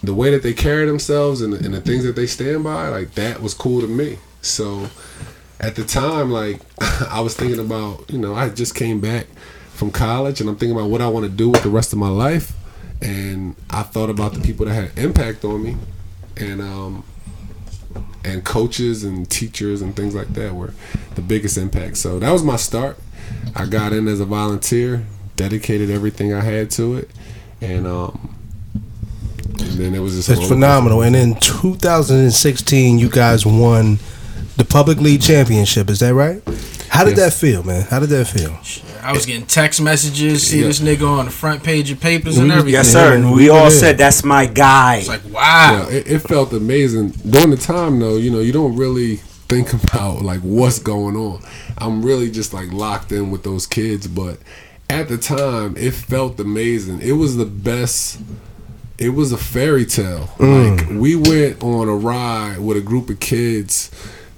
the way that they carry themselves and, and the things that they stand by, like that was cool to me. So at the time, like <laughs> I was thinking about, you know, I just came back from college and I'm thinking about what I want to do with the rest of my life. And I thought about the people that had impact on me. And um and coaches and teachers and things like that were the biggest impact. So that was my start. I got in as a volunteer, dedicated everything I had to it, and um, and then it was just That's roller phenomenal. And in 2016, you guys won the public league championship. Is that right? How did Yes. that feel, man? How did that feel? I was getting text messages, see Yeah. this nigga on the front page of papers and everything. Yes, sir. And we all said that's my guy. It's like wow. Yeah, it, it felt amazing during the time though. You know, you don't really think <laughs> about like what's going on. I'm really just like locked in with those kids, but at the time, it felt amazing. It was the best. It was a fairy tale. Like we went on a ride with a group of kids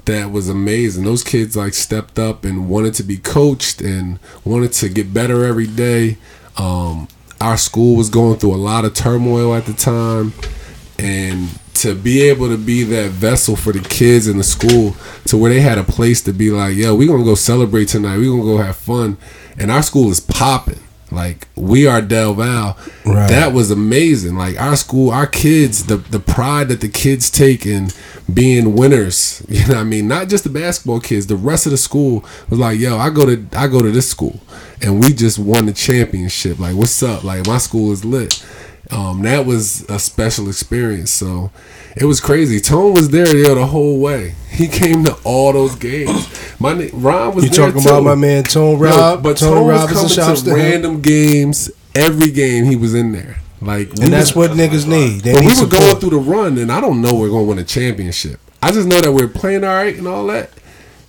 that was amazing. Those kids like stepped up and wanted to be coached and wanted to get better every day. Um, our school was going through a lot of turmoil at the time, and to be able to be that vessel for the kids in the school to where they had a place to be like, yo, we're gonna go celebrate tonight. We're gonna go have fun, and our school is popping. Like we are Del Val. Right. That was amazing. Like our school, our kids, the the pride that the kids take in being winners. <laughs> You know what I mean? Not just the basketball kids. The rest of the school was like, yo, I go to I go to this school, and we just won the championship. Like, what's up? Like my school is lit. Um, that was a special experience. So it was crazy. Tone was there yo, the whole way. He came to all those games. My na- Ron was You there talking too. about my man Tone Yo, Rob? but Tone Tone was coming to him. random games. Every game he was in there. Like, And that's what niggas need. They but need we were support. going through the run, and I don't know we're going to win a championship. I just know that we're playing all right and all that.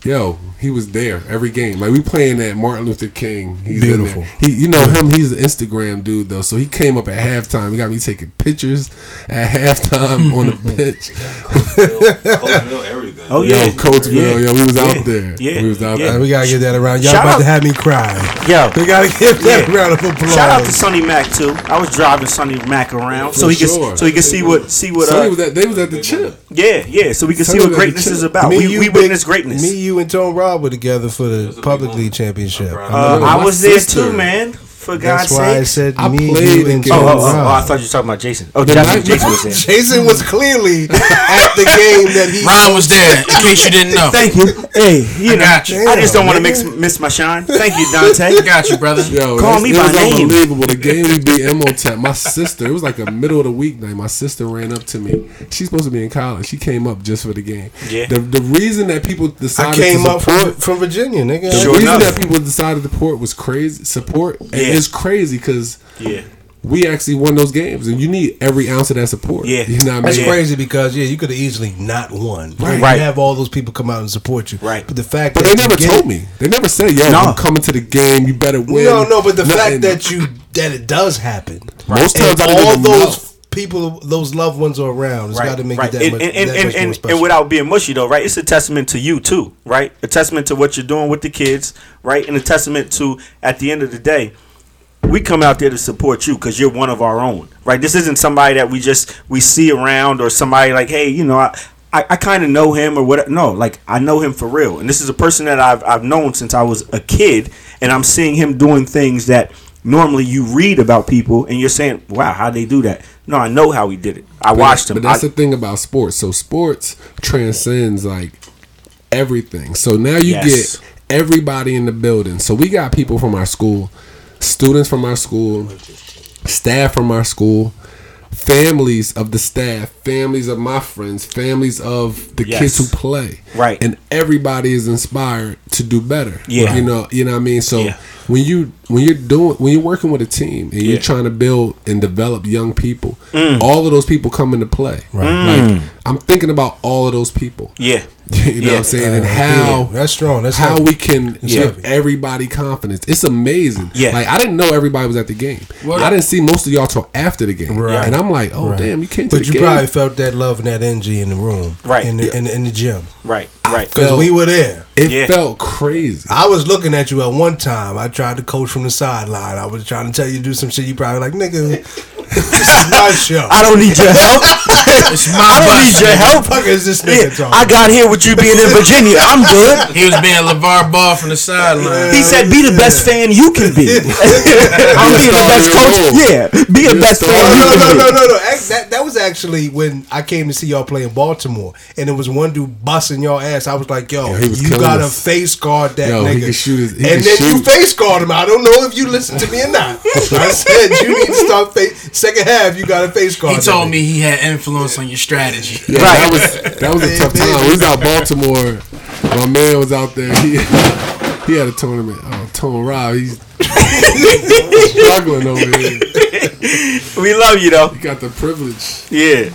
Yo, he was there every game. Like we playing at Martin Luther King. He's Beautiful. He, you know him. He's an Instagram dude though, so he came up at halftime. He got me taking pictures at <laughs> halftime on the <laughs> pitch. Coachville, everything. Oh, Yo, yeah. Coachville, Yeah. yo, we was Yeah. out there. Yeah. We was out Yeah. There. we gotta get that around. Y'all Shout about out- to have me cry. Yo, We gotta give that Yeah. a round of applause. shout out to Sonny Mac too. I was driving Sonny Mac around so For he could so he could see what see what. So Uh, was at, they was at the chip. yeah, yeah. So we can see what was at the greatness is about. Me, We, you, we witnessed greatness. Me, you, and Tone Rob were together for the was a big public league championship. I'm. Uh, know, I my was there too, man. For That's God's why I sake. said I me, played you, the and game. Oh, Joe oh, oh, oh, I thought you were talking about Jason. Oh, The Jason, night- Jason was <laughs> there. Jason was clearly at the game that he. Ron was there, in case you didn't know. Thank you. Hey, you I know, got you. I just don't want to Damn, mix miss my shine. <laughs> Thank you, Dante. I got you, brother. Yo, Call me by name. unbelievable. The game we beat Imhotep. My sister, it was like a middle of the week night. My sister ran up to me. She's supposed to be in college. She came up just for the game. Yeah. The the reason that people decided I decided came to up support from, from Virginia, nigga. the Sure reason enough. that people decided to support was crazy. Support and Yeah. it's crazy because Yeah. we actually won those games, and you need every ounce of that support. Yeah. you know what I That's mean. Yeah. crazy because yeah, you could have easily not won. Right. You have all those people come out and support you. Right. But the fact But that they never get told it- me. They never said, "Yo, No. I'm coming to the game. You better win." No, no, but the Nothing. fact that you that it does happen. Most and times I don't all even those know. people, those loved ones are around. It's got to make right. it that and, much, and, and, that and, much more special. and without being mushy though, right? It's a testament to you too, right? A testament to what you're doing with the kids, right? And a testament to at the end of the day, we come out there to support you because you're one of our own, right? This isn't somebody that we just we see around or somebody like, hey, you know, I I, I kind of know him or what? No, like I know him for real, and this is a person that I've I've known since I was a kid, and I'm seeing him doing things that normally you read about people and you're saying, wow, how they do that? No, I know how he did it. I watched him. But that's I- the thing about sports. So sports transcends like everything. So now you Yes. get everybody in the building. So we got people from our school, students from our school, staff from our school, families of the staff, families of my friends, families of the Yes. kids who play. Right. And everybody is inspired to do better. Yeah. You know, you know what I mean? So Yeah. When you when you're doing when you're working with a team and Yeah. you're trying to build and develop young people, Mm. all of those people come into play. Right. Like I'm thinking about all of those people. yeah. <laughs> you know what I'm saying? and Uh, how yeah, that's strong. That's how heavy. we can Yeah. give everybody confidence. It's amazing. Yeah. Like I didn't know everybody was at the game. What- I didn't see most of y'all till after the game. Right. And I'm like, oh Right. damn, you can't. But the you game. probably felt that love and that energy in the room, Right. In the, in, the, in the gym, Right. Right. because we were there. it Yeah. felt crazy. I was looking at you at one time. I tried to coach from the sideline. I was trying to tell you to do some shit. You probably like, nigga, <laughs> this is my show. I don't need your help. <laughs> It's my I don't bus. need your help. What the fuck is this Yeah, nigga talking? I got here with you being in Virginia. I'm good. <laughs> He was being LaVar Ball from the sideline. He said, "Be the best fan you can be." I'm being the best coach. Yeah, be the best fan No, you no, can no, be. no, no, no. Act- That, that was actually when I came to see y'all play in Baltimore, and it was one dude busting y'all ass. I was like, "Yo, Yeah, was you gotta us. face guard that Yo, nigga." he can shoot his- he and can then you face guard him. I don't know if you listened to me or not. <laughs> I said you need to start face second half. You gotta face guard. He told me he had influence on your strategy. Yeah, that was that was a tough <laughs> time. We was out Baltimore. My man was out there. He he had a tournament. Oh, Tone Rob, he's <laughs> struggling over here. We love you though. You got the privilege. Yeah,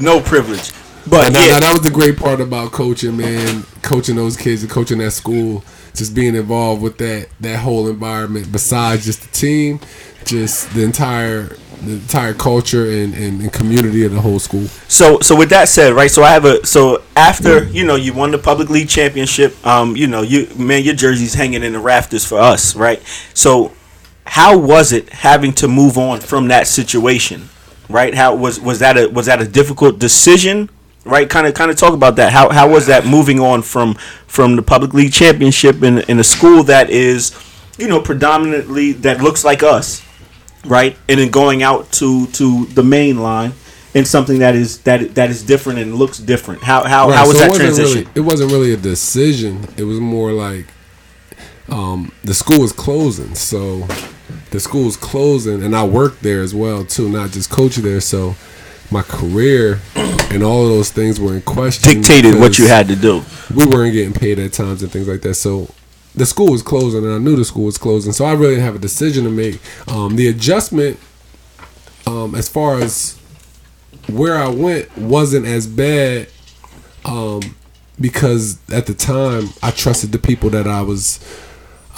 no privilege, but Now, yeah, now, that was the great part about coaching, man. Coaching those kids and coaching that school, just being involved with that that whole environment. Besides just the team, just the entire the entire culture and, and, and community of the whole school. So so with that said, right? So I have a so after you know you won the public league championship, um, you know you man your jersey's hanging in the rafters for us, right? So how was it having to move on from that situation, right? How was was that a was that a difficult decision? Right, kind of, kind of talk about that. How, how was that moving on from from the public league championship in in a school that is, you know, predominantly that looks like us, right? And then going out to to the main line and something that is that that is different and looks different. How how, how was so that transition? Really, it wasn't really a decision. It was more like um, the school was closing. So the school was closing, and I worked there as well too, not just coach there. So my career and all of those things were in question. Dictated what you had to do. We weren't getting paid at times and things like that. So the school was closing, and I knew the school was closing. So I really didn't have a decision to make. Um, the adjustment, um, as far as where I went, wasn't as bad um, because at the time I trusted the people that I was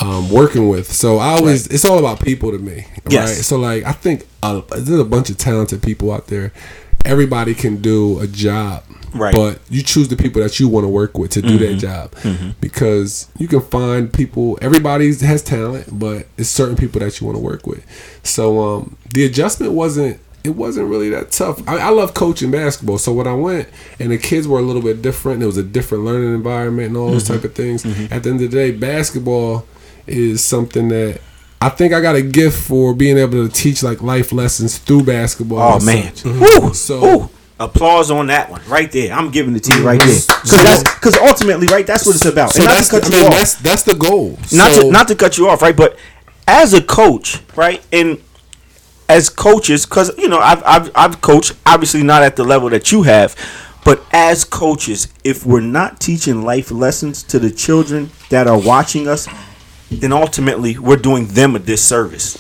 um, working with. So I always, it's all about people to me, Yes. right? So like, I think uh, there's a bunch of talented people out there. Everybody can do a job, Right. But you choose the people that you want to work with to do that job because you can find people. Everybody has talent, but it's certain people that you want to work with. So um, the adjustment wasn't it wasn't really that tough. I, I love coaching basketball, so when I went and the kids were a little bit different, it was a different learning environment and all those type of things. At the end of the day, basketball is something that I think I got a gift for being able to teach like life lessons through basketball. Oh man, such. Woo! So- Ooh. applause on that one right there. I'm giving it to you right there because ultimately, right, that's what it's about. So and not that's, to cut I you mean, off, that's that's the goal. not so, to not to cut you off, right? But as a coach, right, and as coaches, because you know I've, I've I've coached, obviously not at the level that you have, but as coaches, if we're not teaching life lessons to the children that are watching us, then ultimately we're doing them a disservice.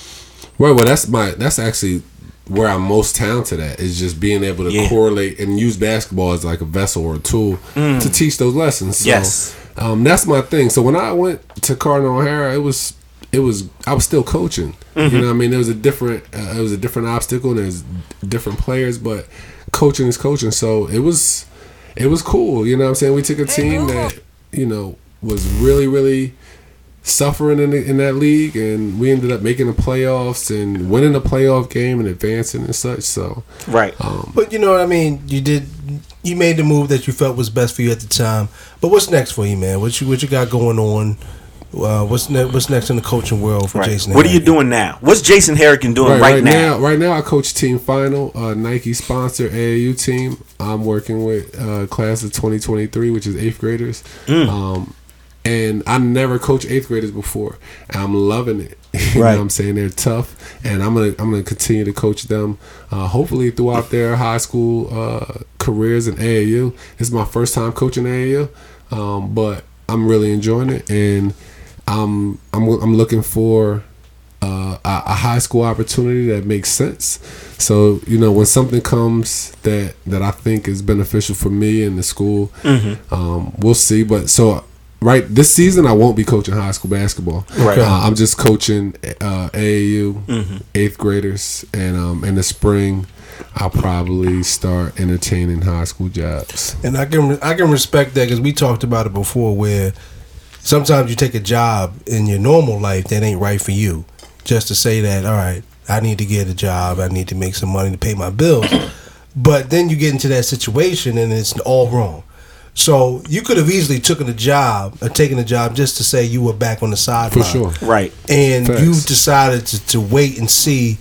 Right, well, that's my that's actually where I'm most talented at is just being able to Yeah. correlate and use basketball as like a vessel or a tool to teach those lessons. So, Mm. Yes. um, that's my thing. So when I went to Cardinal O'Hara, it was it was I was still coaching. Mm-hmm. You know, what I mean, it was a different uh, it was a different obstacle and there's different players, but coaching is coaching. So it was it was cool. You know, what I'm saying we took a team that you know was really really suffering in, the, in that league, and we ended up making the playoffs and winning the playoff game and advancing and such. So, Right. um, But you know what I mean. You did. You made the move that you felt was best for you at the time. But what's next for you, man? What you what you got going on? Uh, what's ne- what's next in the coaching world for Right. Jason? What are you doing now? What's Jason Harrigan doing right, right, right now? now, right now, I coach Team Final, uh, Nike sponsor AAU team. I'm working with uh, class of 2023, which is eighth graders. Mm. Um, and I never coached eighth graders before. And I'm loving it. <laughs> you Right. know what I'm saying? They're tough. And I'm gonna I'm gonna continue to coach them uh, hopefully throughout their high school uh, careers in AAU. Is my first time coaching AAU. Um, but I'm really enjoying it and I'm I'm I'm looking for uh, a, a high school opportunity that makes sense. So you know, when something comes that that I think is beneficial for me and the school, Mm-hmm. um, we'll see. But so right this season, I won't be coaching high school basketball. Right. Uh, I'm just coaching uh, AAU Mm-hmm. eighth graders, and um, in the spring. I'll probably start entertaining high school jobs. And I can I can respect that because we talked about it before, where sometimes you take a job in your normal life that ain't right for you, just to say that all right, I need to get a job, I need to make some money to pay my bills, but then you get into that situation and it's all wrong. So you could have easily taken a job or taken a job just to say you were back on the sideline. For sure. Right. and Facts. you've decided to, to wait and see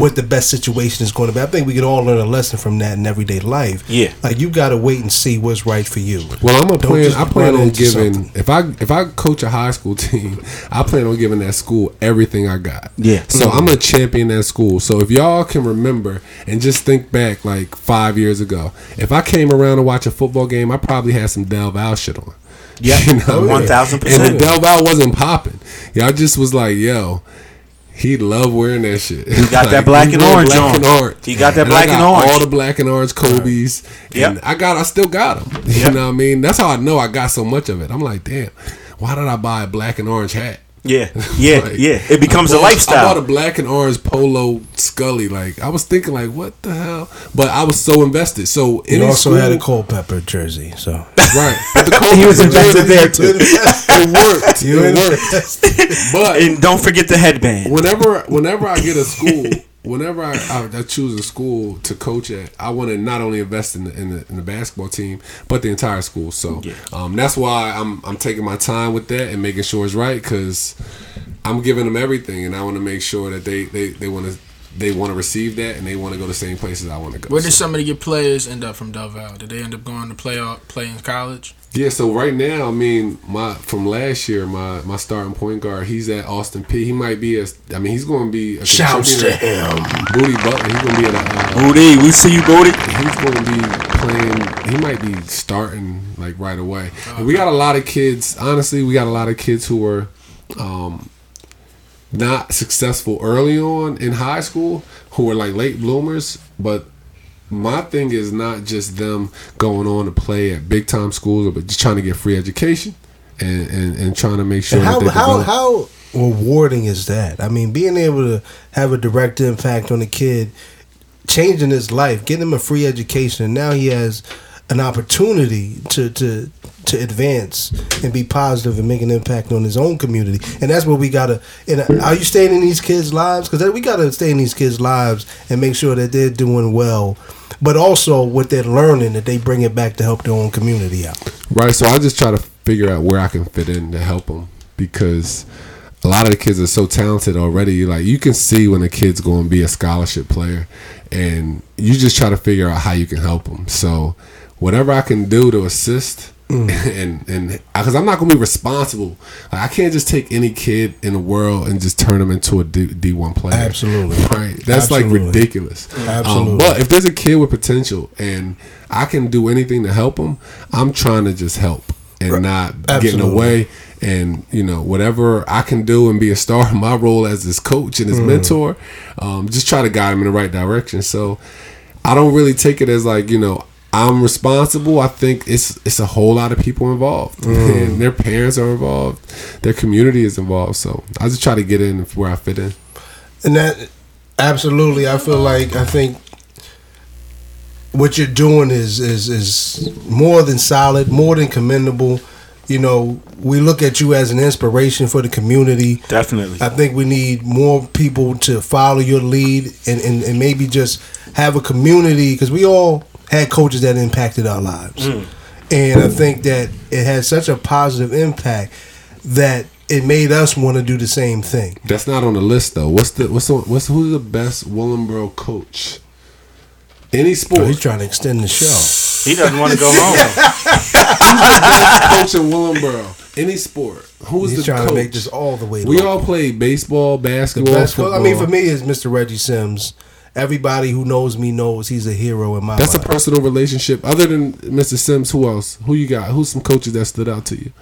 what the best situation is going to be. I think we can all learn a lesson from that in everyday life. Yeah. like you got to wait and see what's right for you. Well, I'm a Don't plan. I plan on giving something. if I if I coach a high school <laughs> team, I plan on giving that school everything I got. Yeah. So I'm a champion that school. So if y'all can remember and just think back like five years ago, if I came around to watch a football game, I probably had some Del Val shit on. Yeah. <laughs> You know? 1000%. And the Del Val wasn't popping. Y'all just was like, yo. He loved wearing that shit. He got <laughs> that black and orange on. orange. He got that I black and got orange. All the black and orange Kobe's. Yep. And I got I still got them. <laughs> You Yep. know what I mean? That's how I know I got so much of it. I'm like, damn, why did I buy a black and orange hat? <laughs> Yeah. Yeah. Like, yeah. It becomes I a bought- I lifestyle. bought a black and orange polo Scully. Like I was thinking, like, what the hell? But I was so invested. So it also school, had a Culpepper jersey, so <laughs> right? But the <laughs> Kobe he was jersey, invested there too. It worked. It worked. But And don't forget the headband. whenever whenever I get a school, whenever I, I, I choose a school to coach at, I want to not only invest in the, in the in the basketball team, but the entire school. So um, that's why I'm I'm taking my time with that and making sure it's right because I'm giving them everything, and I want to make sure that they they they want to. They want to receive that, and they want to go the same places I want to go. Where did So- some of your players end up from Del Val? Did they end up going to play out, play in college? Yeah, so right now, I mean, my from last year, my my starting point guard, he's at Austin Peay. He might be a, I mean, he's going to be a Shouts to him. Booty Butler. He's going to be at a, uh, Booty, we see you, Booty. he's going to be playing. He might be starting like right away. And we got a lot of kids. Honestly, we got a lot of kids who were um, not successful early on in high school, who were like late bloomers. But my thing is not just them going on to play at big time schools, but just trying to get free education and and, and trying to make sure And how how develop. how rewarding is that? I mean, being able to have a direct impact on a kid, changing his life, getting him a free education, and now he has an opportunity to to to advance and be positive and make an impact on his own community. And that's what we gotta. And are you staying in these kids' lives? Because we gotta stay in these kids' lives and make sure that they're doing well. But also, what they're learning, that they bring it back to help their own community out. Right. So I just try to figure out where I can fit in to help them because a lot of the kids are so talented already. Like you can see when a kid's going to be a scholarship player, and you just try to figure out how you can help them. So whatever I can do to assist. <laughs> And and because I'm not gonna be responsible, like, I can't just take any kid in the world and just turn them into a D one player. Absolutely. right? That's like ridiculous. Absolutely. Um, but if there's a kid with potential and I can do anything to help him, I'm trying to just help and not getting Absolutely. away. And you know whatever I can do and be a star in my role as his coach and his Mm. mentor, um, just try to guide him in the right direction. So I don't really take it as like you know I'm responsible. I think it's it's a whole lot of people involved, Mm. <laughs> and their parents are involved, their community is involved. So I just try to get in where I fit in. And that absolutely, I feel like I think what you're doing is is is more than solid, more than commendable. You know, we look at you as an inspiration for the community. Definitely. I think we need more people to follow your lead and, and, and maybe just have a community because we all had coaches that impacted our lives. Mm. And I think that it had such a positive impact that it made us want to do the same thing. That's not on the list though. What's the what's the, what's who's the best Willingboro coach? Any So sport he's trying to extend the show. He doesn't want to go <laughs> home. coach in Willingboro. Any sport. Who's He's the trying coach? to make this all the way. we local. all play baseball, the basketball, best. football. I mean, for me, is Mr. Reggie Sims. Everybody who knows me knows he's a hero in my that's a personal relationship. Other than Mr. Sims, who else? Who you got? Who's some coaches that stood out to you?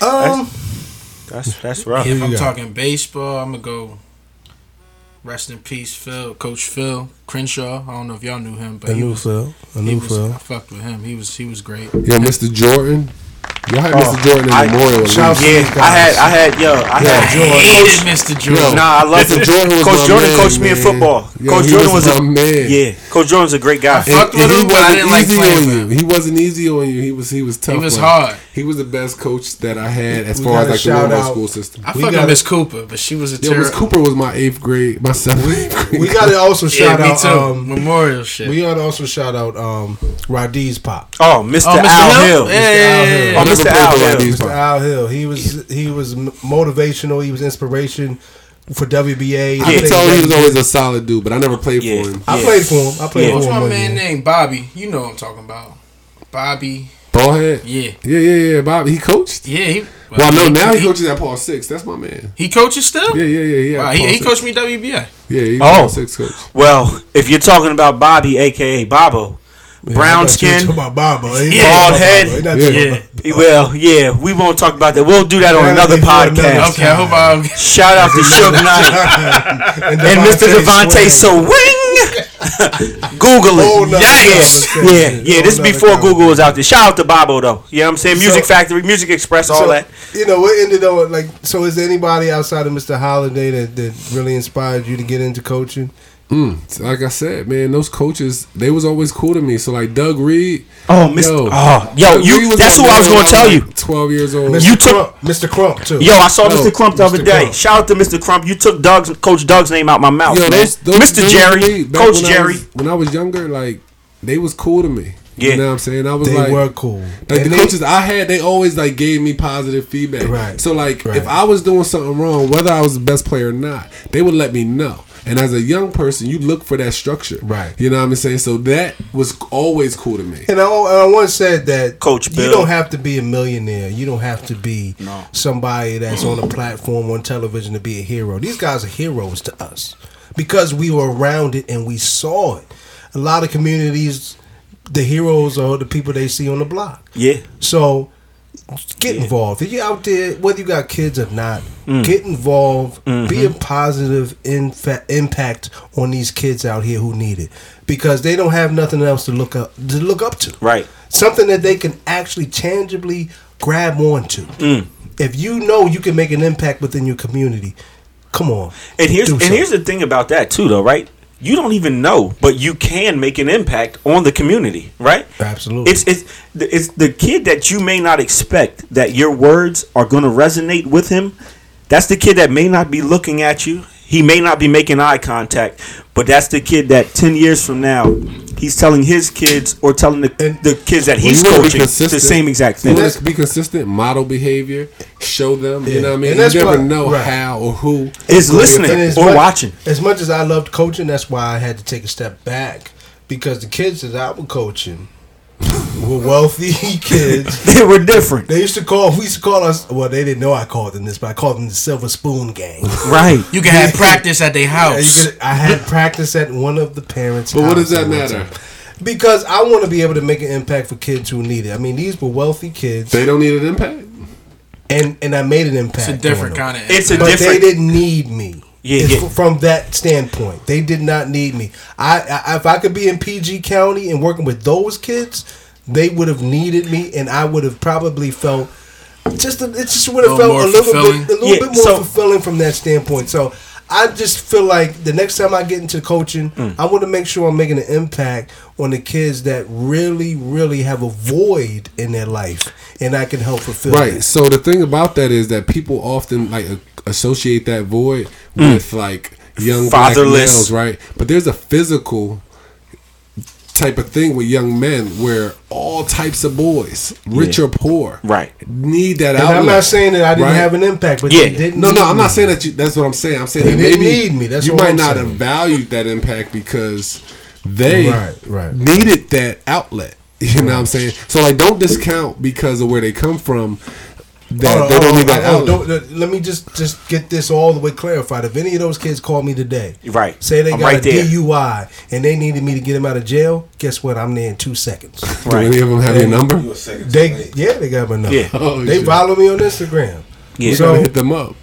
um, That's that's rough. If I'm got? talking baseball, I'm gonna go. Rest in peace, Phil, Coach Phil Crenshaw. I don't know if y'all knew him, but a he new was, Phil, a he was. Phil. I fucked with him. He was he was great. Yo, Mr. Jordan. Y'all had Oh, Mr. Jordan in I- Memorial. at shout least. out- Yeah, I had, I had, yo, I I had hated Coach. Mr. Jordan. Nah, I love Mr. it. Jordan was Coach my Jordan man, coached me in football. Yo, Coach he Jordan was was, a man. yeah. Coach Jordan's a great guy. fucked with him, but I wasn't didn't like playing on with you. him. He wasn't easy on you. He was he was tough. He was hard. He was the best coach that I had as We far as like the shout normal out- school system. I We fucked gotta- Miss Cooper, but she was a Yo, Miss. Cooper was my eighth grade, my seventh <laughs> grade. We got to also Yeah, shout me out. too. Um, Memorial shit. we got to also shout out um, Radi's pop, Oh, Mr. oh, Mr. Al Hill. Hill. Yeah, yeah, yeah, yeah. Oh, Mr. played Al Hill. Radi's Mr. Al Hill. He was he was motivational. He was inspiration for WBA. I Yeah. can tell he was always a solid dude, but I never played Yeah. for him. I Yeah. played for him. I played Yeah. for What's him. What's my man year. named Bobby? You know what I'm talking about. Bobby. Ballhead. Yeah. Yeah, yeah, yeah. Bob, he coached. Yeah. He, Well, no, now he coaches at Paul Six. That's my man. He coaches still. Yeah, yeah, yeah, yeah. Wow, he, he coached me WBA. Yeah, he's Oh. Paul Six coach. Well, if you're talking about Bobby, aka Bobo, Yeah, brown thought you were skin, talking about Bobo. He Yeah. Bald head. about Bobo. He not Yeah. Yeah. well, yeah, we won't talk about that. We'll do that on another that'd be for another podcast. Okay, I hope I. <laughs> Shout out to Suge <laughs> Knight And, and Mr. DeVante Swing. Swing. <laughs> Google it. nother Yeah, yeah, yeah. This is Whole nother before Google was out there. Shout out to Bobo though. You know what I'm saying? Music So- Factory, Music Express, all so, that. You know, what ended up like. So, is there anybody outside of Mr. Holiday that, that really inspired you to get into coaching? Mm, like I said, man, those coaches they was always cool to me. So like Doug Reed. Oh, Mr. Yo. oh, yo, Doug you. That's my who I was gonna when tell you. like Twelve years old. Mr. You took- Crump, Mr. Crump too. Yo, I saw Yo, Mr. Crump the other Mr. day. Crump. Shout out to Mr. Crump. You took Doug's Coach Doug's name out my mouth, Yo, man. those, those, Mr. those Jerry, Coach when I Jerry. was- when I was younger, like they was cool to me. Yeah. You know what I'm saying? I was they like, were cool. Like And the they- coaches I had, they always like gave me positive feedback. Right. So like, Right. if I was doing something wrong, whether I was the best player or not, they would let me know. And as a young person, you look for that structure. Right. You know what I'm saying? So that was always cool to me. And I, I once said that Coach you don't have to be a millionaire. You don't have to be No. somebody that's on a platform on television to be a hero. These guys are heroes to us because we were around it and we saw it. A lot of communities, the heroes are the people they see on the block. Yeah. So get involved. If you're out there, whether you got kids or not, Mm. get involved. Mm-hmm. Be a positive infa- impact on these kids out here who need it because they don't have nothing else to look up to look up to. Right. Something that they can actually tangibly grab onto. Mm. If you know you can make an impact within your community, come on. And here's and here's the thing about that too, though, right? You don't even know, but you can make an impact on the community, right? Absolutely. It's it's it's the kid that you may not expect that your words are going to resonate with him. That's the kid that may not be looking at you. He may not be making eye contact, but that's the kid that ten years from now, he's telling his kids or telling the, the kids that he's Well, you wanna be coaching the same exact You thing. want to be consistent, model behavior, show them. You know what I mean? And You never why- know right. how or who Is listening as or much- watching. As much as I loved coaching, that's why I had to take a step back because the kids that I was coaching were wealthy <laughs> kids. <laughs> They were different, They used to call. We used to call us. Well, they didn't know I called them this, but I called them the Silver Spoon Gang. <laughs> right? You can have practice at their Yeah, house. you could- I had practice at one of the parents. But what does that matter? Because I want to be able to make an impact for kids who need it. I mean, these were wealthy kids, They don't need an impact. and and I made an impact. it's a different kind of. It's a but different. they didn't need me. Yeah, yeah. From that standpoint, they did not need me. I, I if I could be in PG County and working with those kids, they would have needed me, and I would have probably felt just a, it just would have felt a little fulfilling? bit a little Yeah, bit more so- fulfilling from that standpoint. So. I just feel like the next time I get into coaching, Mm. I want to make sure I'm making an impact on the kids that really, really have a void in their life, and I can help fulfill. It. Right. that. So the thing about that is that people often like associate that void with like young black Mm. Fatherless. males, right? But there's a physical type of thing with young men where all types of boys, rich or poor, Right. need that And outlet. I'm not saying that I didn't right? have an impact, but Yeah. they didn't. No, no, I'm me. not saying that you. That's what I'm saying. I'm saying They that maybe need me, that's you might I'm not saying. have valued that impact because they Right, right. needed that outlet. You know what I'm saying? So like, don't discount because of where they come from. That Hold on, they don't hold need on, that hold outlet. don't- let me just just get this all the way clarified. If any of those kids call me today, Right. say they I'm got right a there. DUI and they needed me to get them out of jail, guess what? I'm there in two seconds. <laughs> Do any of them have your number? You a second too They yeah, they got my number. Yeah. Oh, they shit. follow me on Instagram. Yeah. We So- gotta hit them up.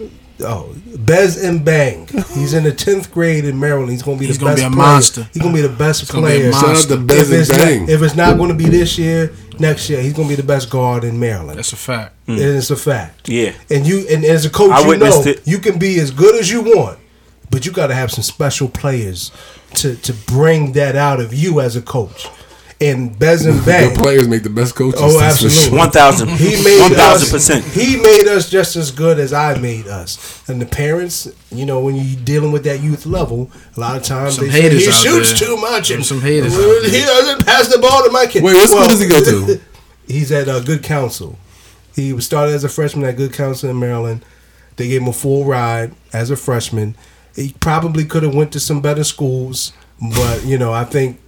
Oh, Bez and Bang. <laughs> He's in the tenth grade in Maryland. He's gonna be He's the gonna best be a player. monster. He's gonna be the best gonna be player. Shout out to if and it's, Bang. not, if it's not going to be this year, next year, he's going to be the best guard in Maryland. That's a fact. And hmm. it's a fact. Yeah. And you, and as a coach, I you know it. you can be as good as you want, but you got to have some special players to to bring that out of you as a coach. And Bez and <laughs> Your Bang. players make the best coaches. Oh, absolutely. One thousand. He made us. thousand percent. He made us just as good as I made us. And the parents, you know, when you're dealing with that youth level, a lot of times Some they say haters he shoots there. too much. And Some haters well, out there. He doesn't pass the ball to my kid. Wait, what school does he go to? <laughs> He's at uh, Good Counsel. He was started as a freshman at Good Counsel in Maryland. They gave him a full ride as a freshman. He probably could have went to some better schools, but you know, I think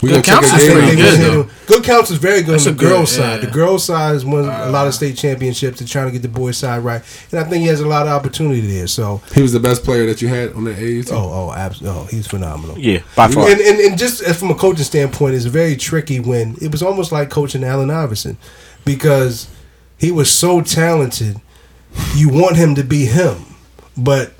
We Good gonna check counsel's a game pretty good, though. Good Counsel is very good That's on the girls' good- side. yeah. The girls' side has won a lot of uh. state championships. They're trying to get the boys' side right, and I think he has a lot of opportunity there. So, He was the best player that you had on that AU team. oh, oh, absolutely, oh, he's phenomenal. Yeah, by far. And, and, and just uh, from a coaching standpoint, it's very tricky when it was almost like coaching Allen Iverson because he was so talented. You want him to be him, but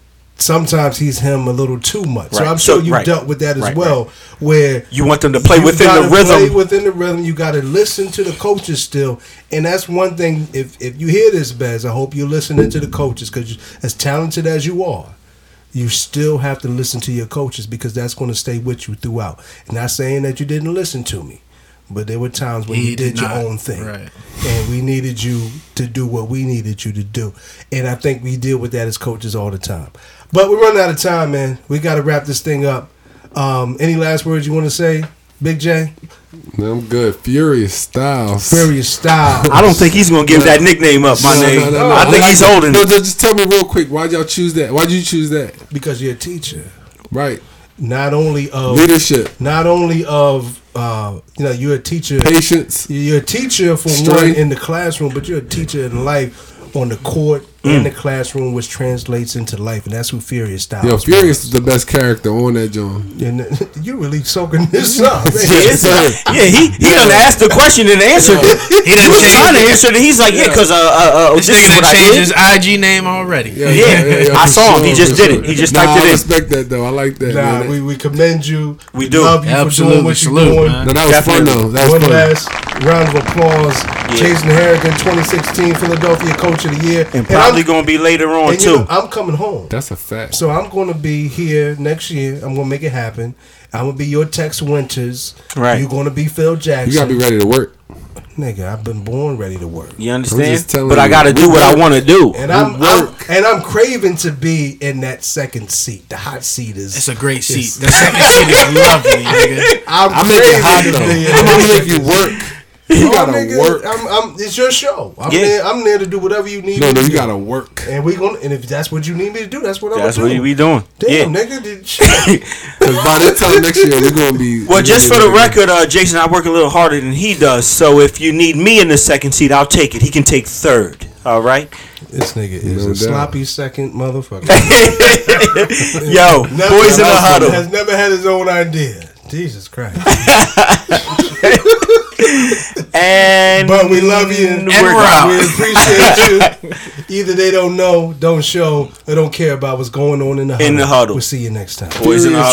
sometimes he's him a little too much. So I'm sure So- you right. dealt with that as Right, well, where You want them to play within the gotta Play rhythm. within the rhythm. You got to listen to the coaches still, and that's one thing. If if you hear this, Bez, I hope you're listening to the coaches because as talented as you are, you still have to listen to your coaches because that's going to stay with you throughout. Not saying that you didn't listen to me, but there were times when He you did, did your not. own thing, Right. and we needed you to do what we needed you to do. And I think we deal with that as coaches all the time. But we're running out of time, man. We got to wrap this thing up. Um, any last words you want to say, Big J? I'm good. Furious Styles. Furious style. I don't think he's gonna give that nickname up. My No, name. no, no, no. I think he's it. holding No, it. just tell me real quick. Why'd y'all choose that? Why'd you choose that? because you're a teacher. Right. Not only of Leadership, not only of uh, you know you're a teacher. patience. You're a teacher for one in the classroom, but you're a teacher in life on the court in the classroom, which translates into life, and that's who Furious Styles. Yo, was. Furious is the best character on that joint. And <laughs> you really soaking this up. man. Yes. <laughs> Yeah, he he done asked the question and answered it. He <laughs> He done was trying to answer it. He's like, yeah, because uh, uh, uh, This this nigga what changed his IG name already. Yeah, I for saw him. He just for did it. He just nah, typed it in. I respect that though. I like that. Nah, man. we, we commend you. We do. love you for doing what you're doing. man. no, that was fun though. That was One fun. last round of applause. Jason Harrigan, 2016 Philadelphia Coach of the Year, And probably gonna be later on and you too. know, I'm coming home. That's a fact. So I'm going to be here next year. I'm going to make it happen. I'm going to be your Tex Winters. Right. You're going to be Phil Jackson. You gotta be ready to work. Nigga, I've been born ready to work. You understand? just telling But I got to do what I want to do. And I'm, I'm and I'm craving to be in that second seat. The hot seat is It's a great seat. The second seat is lovely, nigga. <laughs> I'm, I make it hot craving though. I'm gonna make you work. Seat. You Oh, gotta nigga, work. I'm, I'm, it's your show. I'm Yeah. there. I'm there to do whatever you need. No, me no, to you do. gotta work. And we gonna and if that's what you need me to do, that's what I'm That's what do. we doing. Damn, yeah. nigga, did <laughs> shit. Because by that time next year, we're gonna be. Well, just for the be- record, uh, Jason, I work a little harder than he does. So if you need me in the second seat, I'll take it. He can take third. All right. this nigga is No a doubt. sloppy second motherfucker. <laughs> Yo, Never- boys in the huddle. Has never had his own idea. Jesus Christ. <laughs> And But we love you. And we're out. We appreciate you. <laughs> Either they don't know, don't show, or don't care about what's going on in the huddle. In the huddle. We'll see you next time. boys in the huddle.